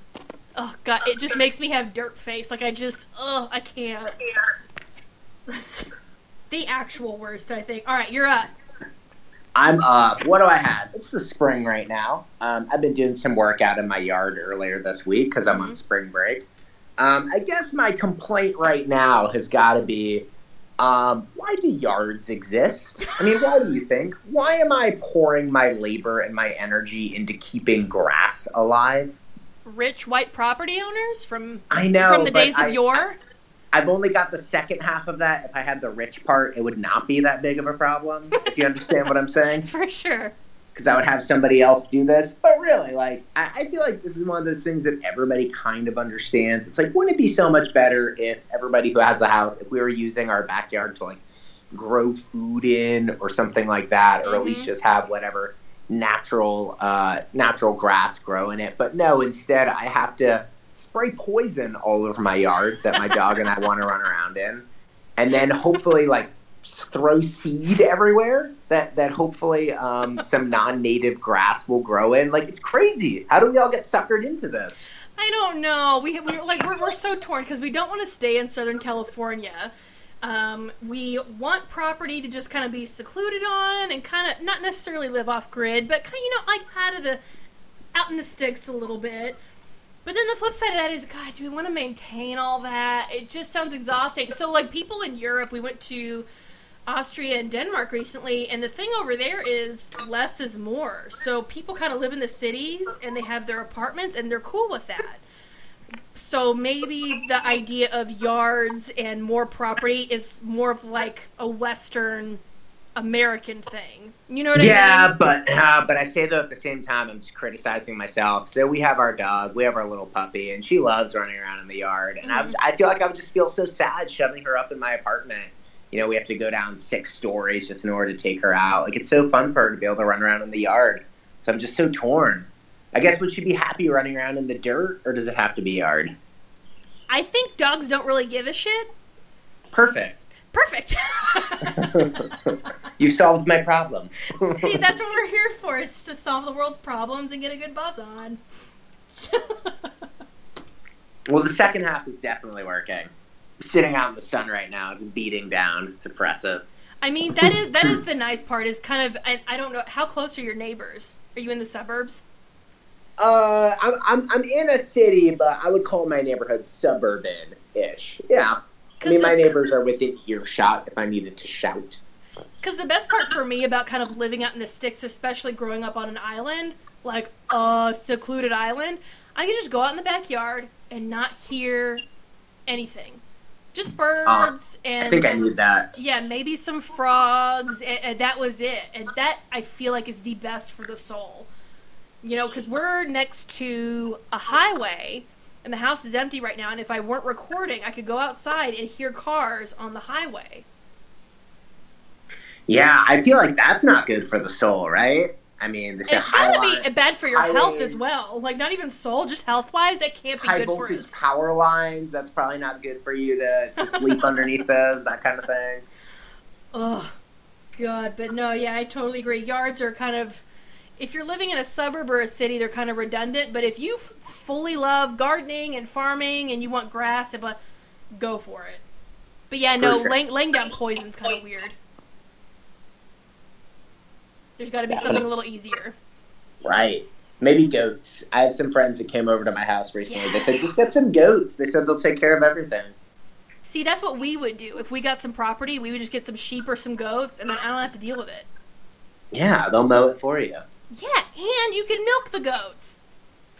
oh god, it just makes me have dirt face. Like I just, oh, I can't. That's the actual worst, I think. All right, you're up. I'm up. What do I have? It's the spring right now. Um, I've been doing some work out in my yard earlier this week because I'm on Mhm. spring break. Um, I guess my complaint right now has got to be um, why do yards exist? I mean, why do you think? Why am I pouring my labor and my energy into keeping grass alive? Rich white property owners from I know. from the days I- of yore. I've only got the second half of that. If I had the rich part, it would not be that big of a problem. if you understand what I'm saying, For sure. Because I would have somebody else do this. But really, like, I, I feel like this is one of those things that everybody kind of understands. It's like, wouldn't it be so much better if everybody who has a house, if we were using our backyard to like grow food in or something like that, or at least Mhm. just have whatever natural uh, natural grass grow in it. But no, instead, I have to spray poison all over my yard that my dog and I want to run around in, and then hopefully like throw seed everywhere that that hopefully um, some non-native grass will grow in. Like it's crazy. How do we all get suckered into this? I don't know. We we like we're we're so torn because we don't want to stay in Southern California. Um, we want property to just kind of be secluded on and kind of not necessarily live off grid, but kind of, you know like out of the out in the sticks a little bit. But then the flip side of that is, God, do we want to maintain all that? It just sounds exhausting. So, like people in Europe, we went to Austria and Denmark recently, and the thing over there is less is more. So people kind of live in the cities and they have their apartments, and they're cool with that. So maybe the idea of yards and more property is more of like a Western American thing. You know what I mean? Yeah, but uh, but I say though at the same time I'm just criticizing myself. So we have our dog, we have our little puppy, and she loves running around in the yard. And I, Mhm. I feel like I would just feel so sad shoving her up in my apartment. You know, we have to go down six stories just in order to take her out. Like it's so fun for her to be able to run around in the yard. So I'm just so torn. I guess would she be happy running around in the dirt, or does it have to be yard? I think dogs don't really give a shit. Perfect. Perfect. you solved my problem. See, that's what we're here for, is to solve the world's problems and get a good buzz on. Well, the second half is definitely working. Sitting out in the sun right now, it's beating down. It's oppressive. I mean, that is that is the nice part. Is kind of I, I don't know how close are your neighbors? Are you in the suburbs? Uh, I'm, I'm, I'm in a city, but I would call my neighborhood suburban-ish. Yeah. I mean, the- my neighbors are within earshot if I needed to shout. Because the best part for me about kind of living out in the sticks, especially growing up on an island, like a secluded island, I can just go out in the backyard and not hear anything. Just uh, birds and I think I need that. yeah, maybe some frogs, and, and that was it. And that I feel like is the best for the soul. You know, because we're next to a highway, and the house is empty right now. And if I weren't recording, I could go outside and hear cars on the highway. Yeah, I feel like that's not good for the soul, right? I mean, It's gotta line, be bad for your health as well. Like not even soul, just health wise, that can't be high good for voltage us. power lines. That's probably not good for you to, to sleep underneath those, that kind of thing. Ugh, God, but no, yeah, I totally agree. Yards are kind of, if you're living in a suburb or a city, they're kind of redundant. But if you f- fully love gardening and farming and you want grass, and but go for it. But yeah, no, sure. laying, laying down poison's kind of weird. There's got to be something a little easier. Right. Maybe goats. I have some friends that came over to my house recently. They said, just get some goats. They said they'll take care of everything. See, that's what we would do if we got some property. We would just get some sheep or some goats, and then I don't have to deal with it. Yeah, they'll mow it for you. Yeah, and you can milk the goats.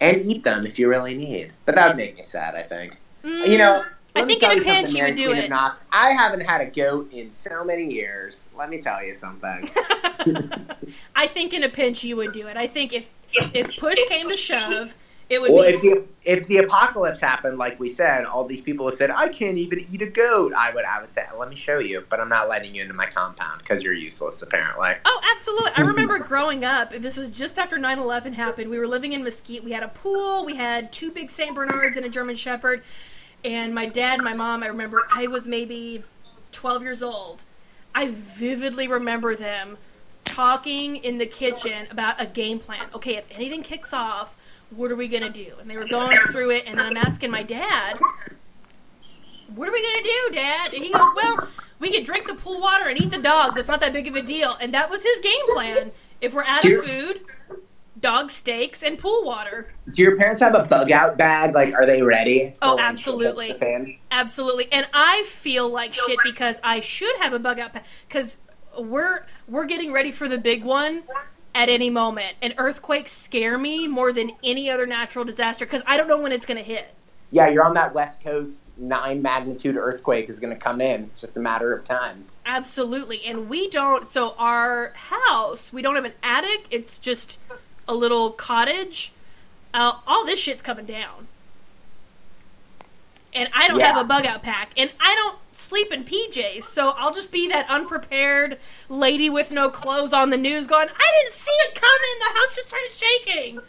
And eat them if you really need. But that would make me sad, I think. Mm, You know, I let me think in a pinch you would do it. Knocks. I haven't had a goat in so many years. Let me tell you something. I think in a pinch you would do it. I think if if push came to shove, it would well, be. if the if the apocalypse happened, like we said, all these people have said, "I can't even eat a goat." I would, I would say, "Let me show you," but I'm not letting you into my compound because you're useless, apparently. Oh, absolutely. I remember growing up, this was just after 9 11 happened. We were living in Mesquite. We had a pool, we had two big St. Bernards and a German Shepherd. And my dad and my mom, I remember I was maybe 12 years old. I vividly remember them talking in the kitchen about a game plan. Okay, if anything kicks off, what are we going to do? And they were going through it, and I'm asking my dad, what are we going to do, Dad? And he goes, well, we could drink the pool water and eat the dogs. It's not that big of a deal. And that was his game plan. If we're out of food, dog steaks and pool water. Do your parents have a bug out bag? Like, are they ready? Oh, for when shit absolutely. hits the fan? Absolutely. And I feel like shit because I should have a bug out bag because we're we're getting ready for the big one at any moment. And earthquakes scare me more than any other natural disaster because I don't know when it's going to hit. Yeah, you're on that West Coast nine magnitude earthquake is going to come in. It's just a matter of time. Absolutely. And we don't, so our house, we don't have an attic. It's just a little cottage. Uh, all this shit's coming down. And I don't Yeah. have a bug out pack. And I don't sleep in PJs. So I'll just be that unprepared lady with no clothes on the news going, I didn't see it coming. The house just started shaking.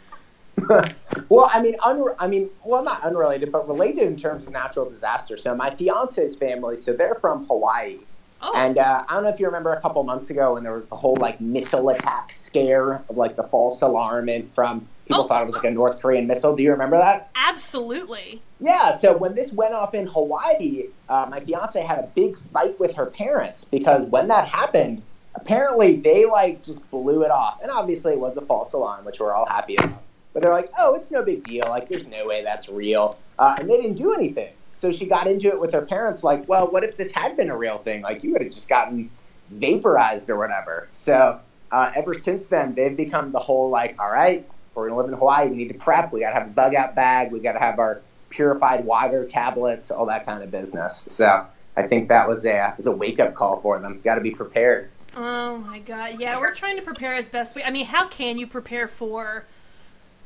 well, I mean, unre- I mean, well, not unrelated, but related in terms of natural disaster. So my fiance's family, so they're from Hawaii, Oh, and uh, I don't know if you remember a couple months ago when there was the whole like missile attack scare of like the false alarm and from people Oh. thought it was like a North Korean missile. Do you remember that? absolutely. Yeah, so when this went off in Hawaii, uh, my fiance had a big fight with her parents because when that happened, apparently they like just blew it off. And obviously it was a false alarm, which we're all happy about. But they're like, oh, it's no big deal. Like, there's no way that's real. Uh, and they didn't do anything. So she got into it with her parents, like, well, what if this had been a real thing? Like, you would have just gotten vaporized or whatever. So uh, ever since then, they've become the whole, like, all right, we're going to live in Hawaii. We need to prep. We got to have a bug out bag. We got to have our purified water tablets, all that kind of business. So I think that was a was a wake up call for them. Got to be prepared. Oh my god. Yeah, we're trying to prepare as best we I mean, how can you prepare for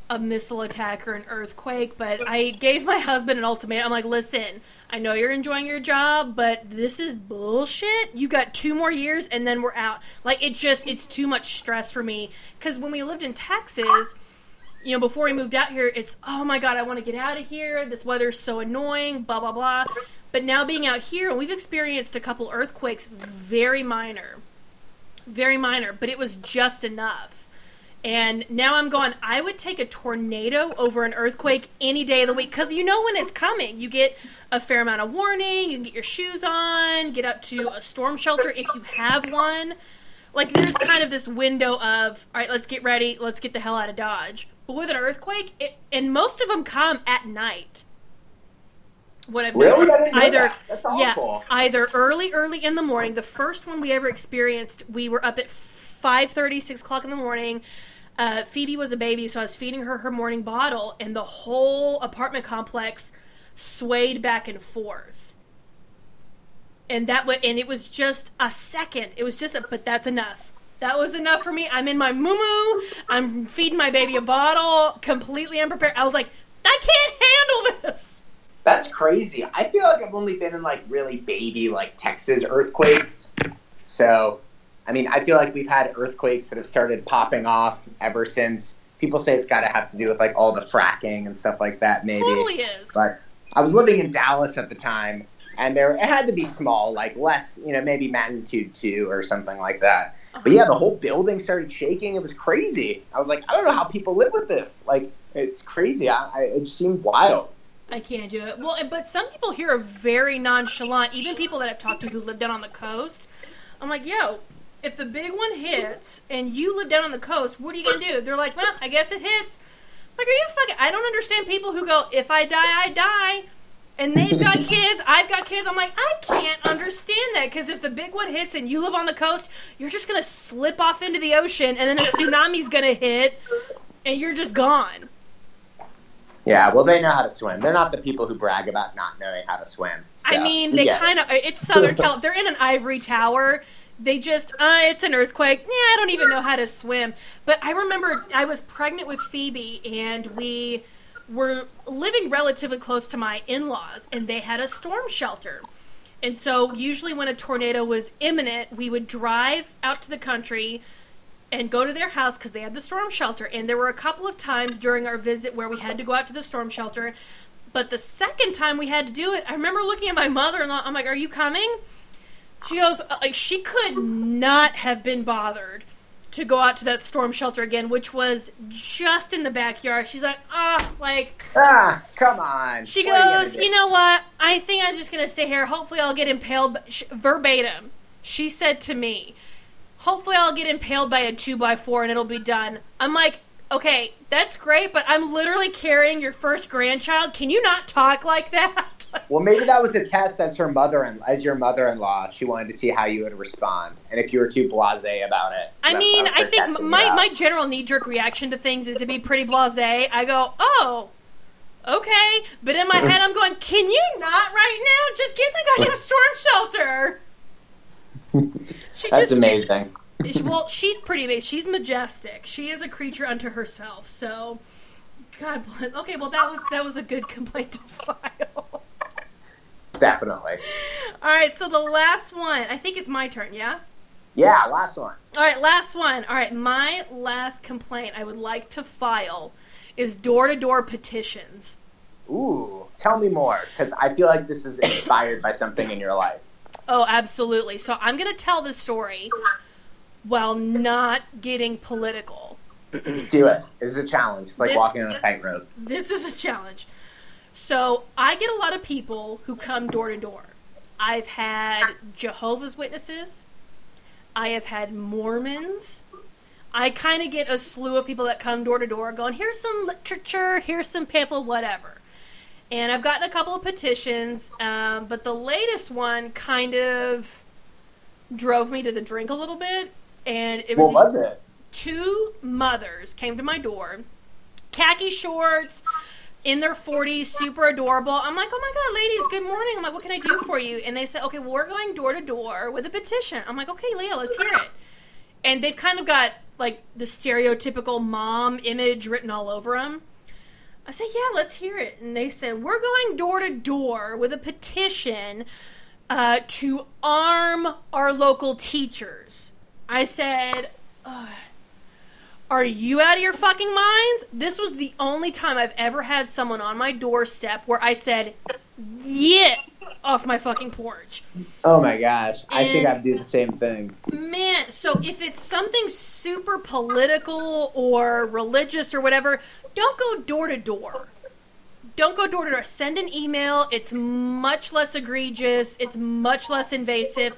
a missile attack or an earthquake? But I gave my husband an ultimatum. I'm like, "Listen, I know you're enjoying your job, but this is bullshit. You got 2 more years and then we're out." Like it just it's too much stress for me cuz when we lived in Texas, you know, before we moved out here, it's oh my god, I want to get out of here. This weather's so annoying, blah blah blah. But now being out here, we've experienced a couple earthquakes, very minor, very minor, but it was just enough. And now I'm going, I would take a tornado over an earthquake any day of the week because you know when it's coming. You get a fair amount of warning, you can get your shoes on, get up to a storm shelter if you have one. Like there's kind of this window of, all right, let's get ready, let's get the hell out of Dodge. But with an earthquake, it, and most of them come at night. what I've Really? noticed I didn't know either. Yeah either early early in the morning. The first one we ever experienced, we were up at 5:30, 6 o'clock in the morning. Uh, Phoebe was a baby, so I was feeding her her morning bottle, and the whole apartment complex swayed back and forth. And that wa and it was just a second. It was just, a, but that's enough. That was enough for me. I'm in my moo I'm feeding my baby a bottle, completely unprepared. I was like, I can't handle this. That's crazy. I feel like I've only been in like really baby like Texas earthquakes. So, I mean, I feel like we've had earthquakes that have started popping off ever since. People say it's got to have to do with like all the fracking and stuff like that, maybe. Totally is. But I was living in Dallas at the time, and there it had to be small, like less, you know, maybe magnitude two or something like that. Uh-huh. But yeah, the whole building started shaking. It was crazy. I was like, I don't know how people live with this. Like, it's crazy. I, I, it seemed wild. I can't do it. Well, but some people here are very nonchalant. Even people that I've talked to who live down on the coast. I'm like, yo, if the big one hits and you live down on the coast, what are you gonna do? They're like, well, I guess it hits. I'm like, are you fucking? I don't understand people who go, if I die, I die. And they've got kids, I've got kids. I'm like, I can't understand that because if the big one hits and you live on the coast, you're just gonna slip off into the ocean, and then a tsunami's gonna hit, and you're just gone. Yeah, well, they know how to swim. They're not the people who brag about not knowing how to swim. I mean, they kind of. It's Southern Cal. They're in an ivory tower. They just, uh, it's an earthquake. Yeah, I don't even know how to swim. But I remember I was pregnant with Phoebe, and we were living relatively close to my in laws, and they had a storm shelter. And so, usually, when a tornado was imminent, we would drive out to the country and go to their house because they had the storm shelter. And there were a couple of times during our visit where we had to go out to the storm shelter. But the second time we had to do it, I remember looking at my mother-in-law I'm like, "Are you coming?" She goes, uh, like she could not have been bothered to go out to that storm shelter again, which was just in the backyard. She's like, "Ah, like." Ah, come on. She goes, do? you know what? I think I'm just gonna stay here. Hopefully, I'll get impaled. But sh- verbatim, she said to me, "Hopefully, I'll get impaled by a two by four and it'll be done." I'm like, okay, that's great, but I'm literally carrying your first grandchild. Can you not talk like that? Well, maybe that was a test as her mother and as your mother-in-law. She wanted to see how you would respond, and if you were too blasé about it. I mean, I think my, my general knee jerk reaction to things is to be pretty blasé. I go, oh, okay. But in my head, I'm going, can you not right now? Just get the guy in the goddamn storm shelter. She That's just, amazing. well, she's pretty amazing. She's majestic. She is a creature unto herself. So, God bless. Okay, well, that was that was a good complaint to file. Definitely. All right, so the last one. I think it's my turn. Yeah. Yeah, last one. All right, last one. All right, my last complaint I would like to file is door to door petitions. Ooh, tell me more, because I feel like this is inspired by something in your life. Oh, absolutely. So I'm going to tell this story while not getting political. Do it. This is a challenge. It's like This- walking on a tightrope. This is a challenge. So I get a lot of people who come door to door. I've had Jehovah's Witnesses. I have had Mormons. I kind of get a slew of people that come door to door going, here's some literature, here's some pamphlet, whatever. And I've gotten a couple of petitions, um, but the latest one kind of drove me to the drink a little bit. And it was, What was it? two mothers came to my door, khaki shorts, in their 40s, super adorable. I'm like, oh my God, ladies, good morning. I'm like, what can I do for you? And they said, okay, well, we're going door to door with a petition. I'm like, okay, Leah, let's hear it. And they've kind of got like the stereotypical mom image written all over them. I said, yeah, let's hear it. And they said, we're going door to door with a petition uh, to arm our local teachers. I said, "Ugh, are you out of your fucking minds? This was the only time I've ever had someone on my doorstep where I said, get off my fucking porch. Oh my gosh. I think I'd do the same thing. Man, so if it's something super political or religious or whatever, don't go door to door. Don't go door to door. Send an email. It's much less egregious, it's much less invasive.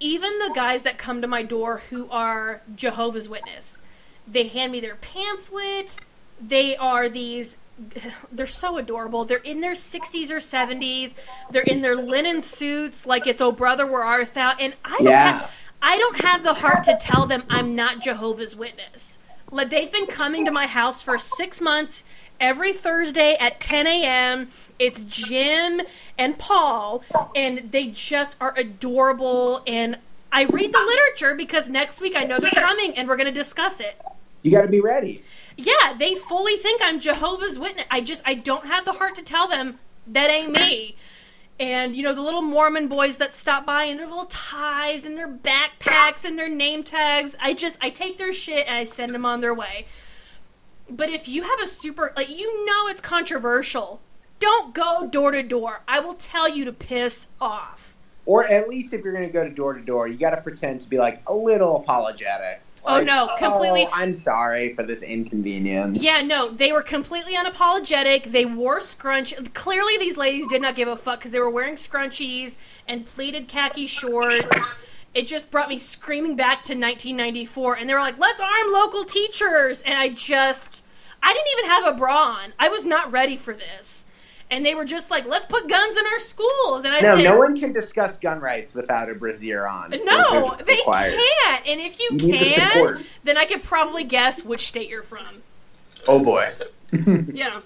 Even the guys that come to my door who are Jehovah's Witness, they hand me their pamphlet. They are these they're so adorable. They're in their 60s or 70s. They're in their linen suits like it's "Oh brother, where art thou?" And I don't Yeah. have I don't have the heart to tell them I'm not Jehovah's Witness. Like they've been coming to my house for six months every Thursday at 10 a.m. It's Jim and Paul, and they just are adorable. And I read the literature because next week I know they're coming and we're going to discuss it. You got to be ready. Yeah, they fully think I'm Jehovah's Witness. I just I don't have the heart to tell them that ain't me. And you know the little Mormon boys that stop by and their little ties and their backpacks and their name tags. I just I take their shit and I send them on their way. But if you have a super like you know it's controversial, don't go door to door. I will tell you to piss off. Or at least if you're going to go to door to door, you got to pretend to be like a little apologetic. Oh, no, oh, completely- "Oh, I'm sorry for this inconvenience. Yeah, no, they were completely unapologetic. They wore scrunch. Clearly, these ladies did not give a fuck because they were wearing scrunchies and pleated khaki shorts. It just brought me screaming back to 1994, and they were like, "Let's arm local teachers," and I just, I didn't even have a bra on. I was not ready for this, and they were just like, "Let's put guns in our schools," and I No, said, no one can discuss gun rights without a brassiere on. no, Those are just they required. can't. And if you, You the can, support. then I could probably guess which state you're from. Oh boy. Yeah.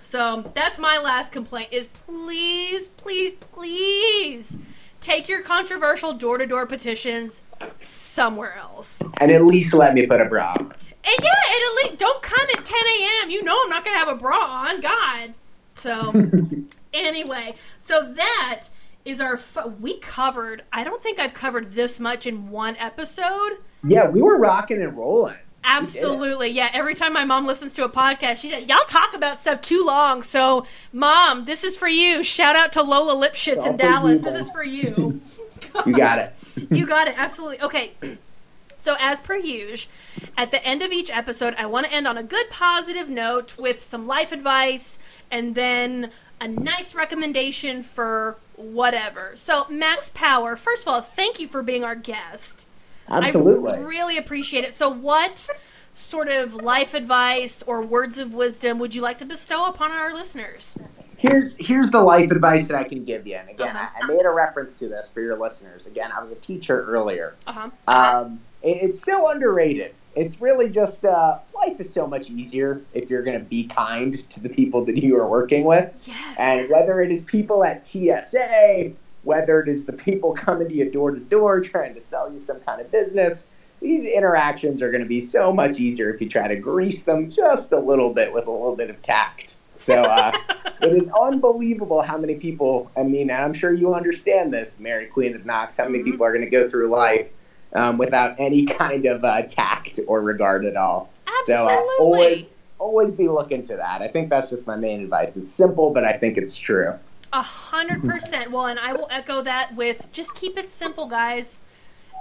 So that's my last complaint is please, please, please take your controversial door to door petitions somewhere else. and at least let me put a bra on. And yeah, and at least don't come at 10 You know I'm not going to have a bra on. God. So, anyway, so that is our. F- we covered, I don't think I've covered this much in one episode. Yeah, we were rocking and rolling. Absolutely. Yeah. Every time my mom listens to a podcast, she said, Y'all talk about stuff too long. So, mom, this is for you. Shout out to Lola Lipschitz in Dallas. you, This is for you. You got it. you got it. Absolutely. Okay. So, as per usual, at the end of each episode, I want to end on a good positive note with some life advice and then a nice recommendation for whatever. So, Max Power, first of all, thank you for being our guest. Absolutely. I really appreciate it. So, what sort of life advice or words of wisdom would you like to bestow upon our listeners? here's here's the life advice that I can give you. And again, Uh-huh. I, I made a reference to this for your listeners. Again, I was a teacher earlier. Uh huh. Um, it's so underrated. It's really just uh, life is so much easier if you're going to be kind to the people that you are working with. Yes. And whether it is people at TSA, whether it is the people coming to you door to door trying to sell you some kind of business, these interactions are going to be so much easier if you try to grease them just a little bit with a little bit of tact. So uh, it is unbelievable how many people, I mean, and I'm sure you understand this, Mary Queen of Knocks, how many Mhm. people are going to go through life um, without any kind of uh, tact or regard at all. So uh, always, always be looking to that. I think that's just my main advice. It's simple, but I think it's true. A hundred percent. Well, and I will echo that with just keep it simple, guys.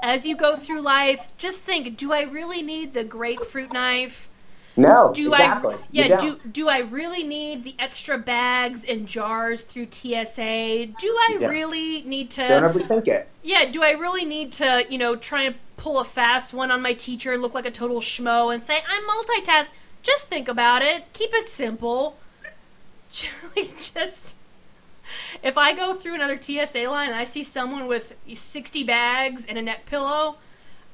As you go through life, just think: Do I really need the grapefruit knife? No, Do exactly. I? Yeah. Do don't. I really need the extra bags and jars through TSA? Do I really need to? Don't overthink it. Yeah, do I really need to, you know, try and pull a fast one on my teacher and look like a total schmo and say, I'm multitask? Just think about it. Keep it simple. Just. If I go through another TSA line and I see someone with 60 bags and a neck pillow,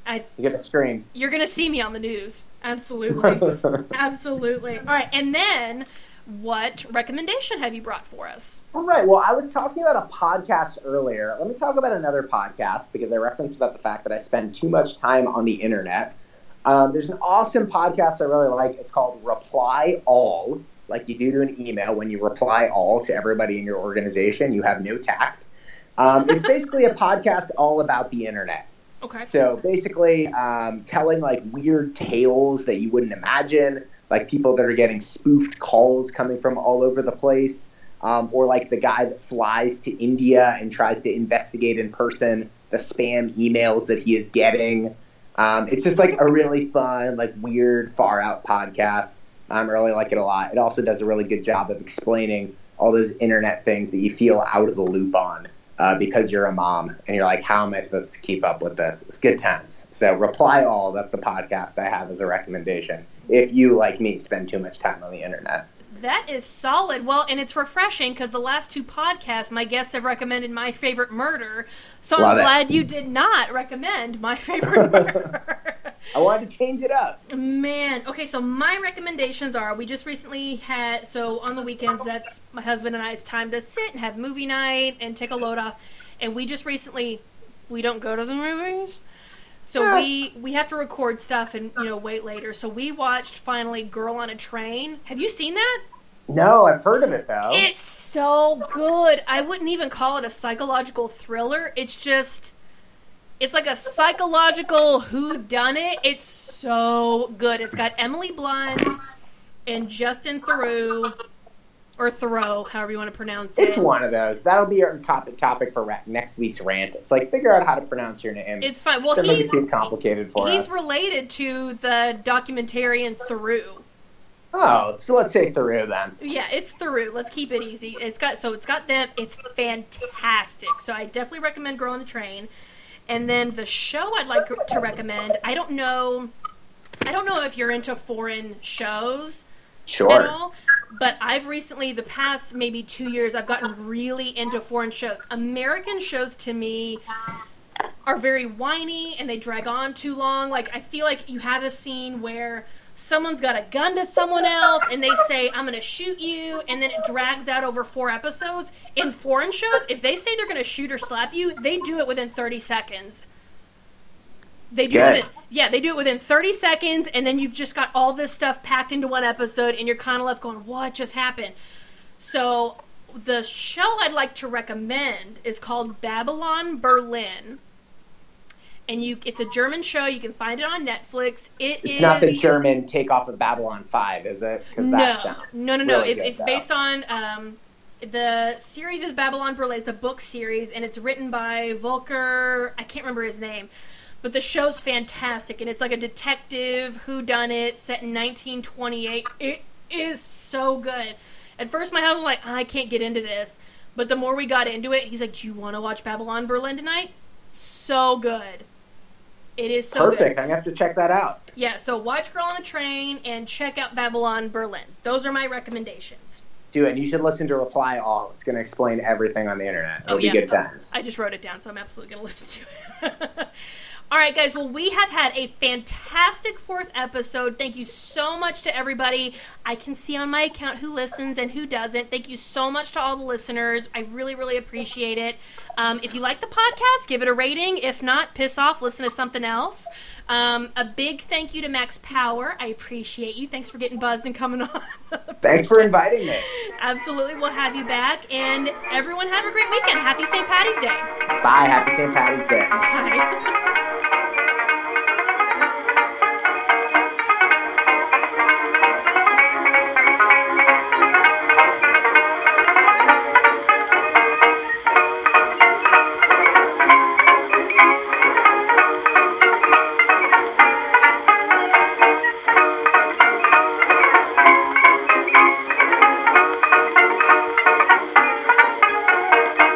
I, You get to scream. you're going to see me on the news. Absolutely. Absolutely. All right, and then what recommendation have you brought for us? All right. Well, I was talking about a podcast earlier. Let me talk about another podcast because I referenced about the fact that I spend too much time on the internet. Um, there's an awesome podcast I really like. It's called Reply All, like you do to an email. When you reply all to everybody in your organization, you have no tact. Um, it's basically a podcast all about the internet. Okay. So basically, um, telling like weird tales that you wouldn't imagine, like people that are getting spoofed calls coming from all over the place, um, or like the guy that flies to India and tries to investigate in person the spam emails that he is getting. Um, it's just like a really fun, like weird, far out podcast. I really like it a lot. It also does a really good job of explaining all those internet things that you feel out of the loop on. Uh, because you're a mom and you're like, how am I supposed to keep up with this? It's good times. So reply all. That's the podcast I have as a recommendation. If you like me spend too much time on the internet. That is solid. Well, and it's refreshing because the last two podcasts, my guests have recommended my favorite murder. So Love I'm it. glad you did not recommend my favorite murder. I wanted to change it up. Man, okay, so my recommendations are we just recently had, so on the weekends, that's my husband and I's time to sit and have movie night and take a load off. And we just recently, we don't go to the movies. So Ah. we we have to record stuff and you know wait later. So we watched finally Girl on a Train. Have you seen that? No, I've heard of it though. It's so good. I wouldn't even call it a psychological thriller. It's just it's like a psychological who done it. It's so good. It's got Emily Blunt and Justin Theroux or Thoreau, however you want to pronounce it. It's one of those. That'll be our topic topic for ra- next week's rant. It's like figure out how to pronounce your name. It's fine. Well, Doesn't he's too complicated for he's us. related to the documentarian Theroux. oh, so let's say Theroux then. Yeah, it's Theroux. Let's keep it easy. It's got so it's got them. It's fantastic. So I definitely recommend Girl on a Train. And then the show I'd like to recommend. I don't know. I don't know if you're into foreign shows at all, but I've recently, the past maybe two years, I've gotten really into foreign shows. American shows to me are very whiny and they drag on too long. Like, I feel like you have a scene where someone's got a gun to someone else and they say, I'm going to shoot you, and then it drags out over four episodes. In foreign shows, if they say they're going to shoot or slap you, they do it within 30 seconds. They do it. Yeah, they do it within 30 seconds, and then you've just got all this stuff packed into one episode, and you're kind of left going, "What just happened?" So, the show I'd like to recommend is called Babylon Berlin, and you—it's a German show. You can find it on Netflix. It It's is- not the German takeoff of Babylon 5, is it? no, no, no, no. really It's, it's based on um, the series is Babylon Berlin. It's a book series, and it's written by Volker. I can't remember his name, but the show's fantastic, and it's like a detective who done it set in 1928. It is so good. At first, my husband was like, "I can't get into this," but the more we got into it, he's like, "Do you want to watch Babylon Berlin tonight?" So good. It is so good. Perfect. I'm going to have to check that out. Yeah, so watch Girl on a Train and check out Babylon Berlin. Those are my recommendations. Do it. And you should listen to Reply All. It's going to explain everything on the internet. It'll Oh, be yeah. good times. I just wrote it down, so I'm absolutely going to listen to it. All right, guys. Well, we have had a fantastic fourth episode. Thank you so much to everybody. I can see on my account who listens and who doesn't. Thank you so much to all the listeners. I really, really appreciate it. Um, if you like the podcast, give it a rating. If not, piss off, listen to something else. Um, a big thank you to Max Power. I appreciate you. Thanks for getting buzzed and coming on. Thanks for inviting me. Absolutely. We'll have you back. And everyone have a great weekend. Happy St. Patty's Day. Bye. Happy St. Patty's Day. Bye. Thank you.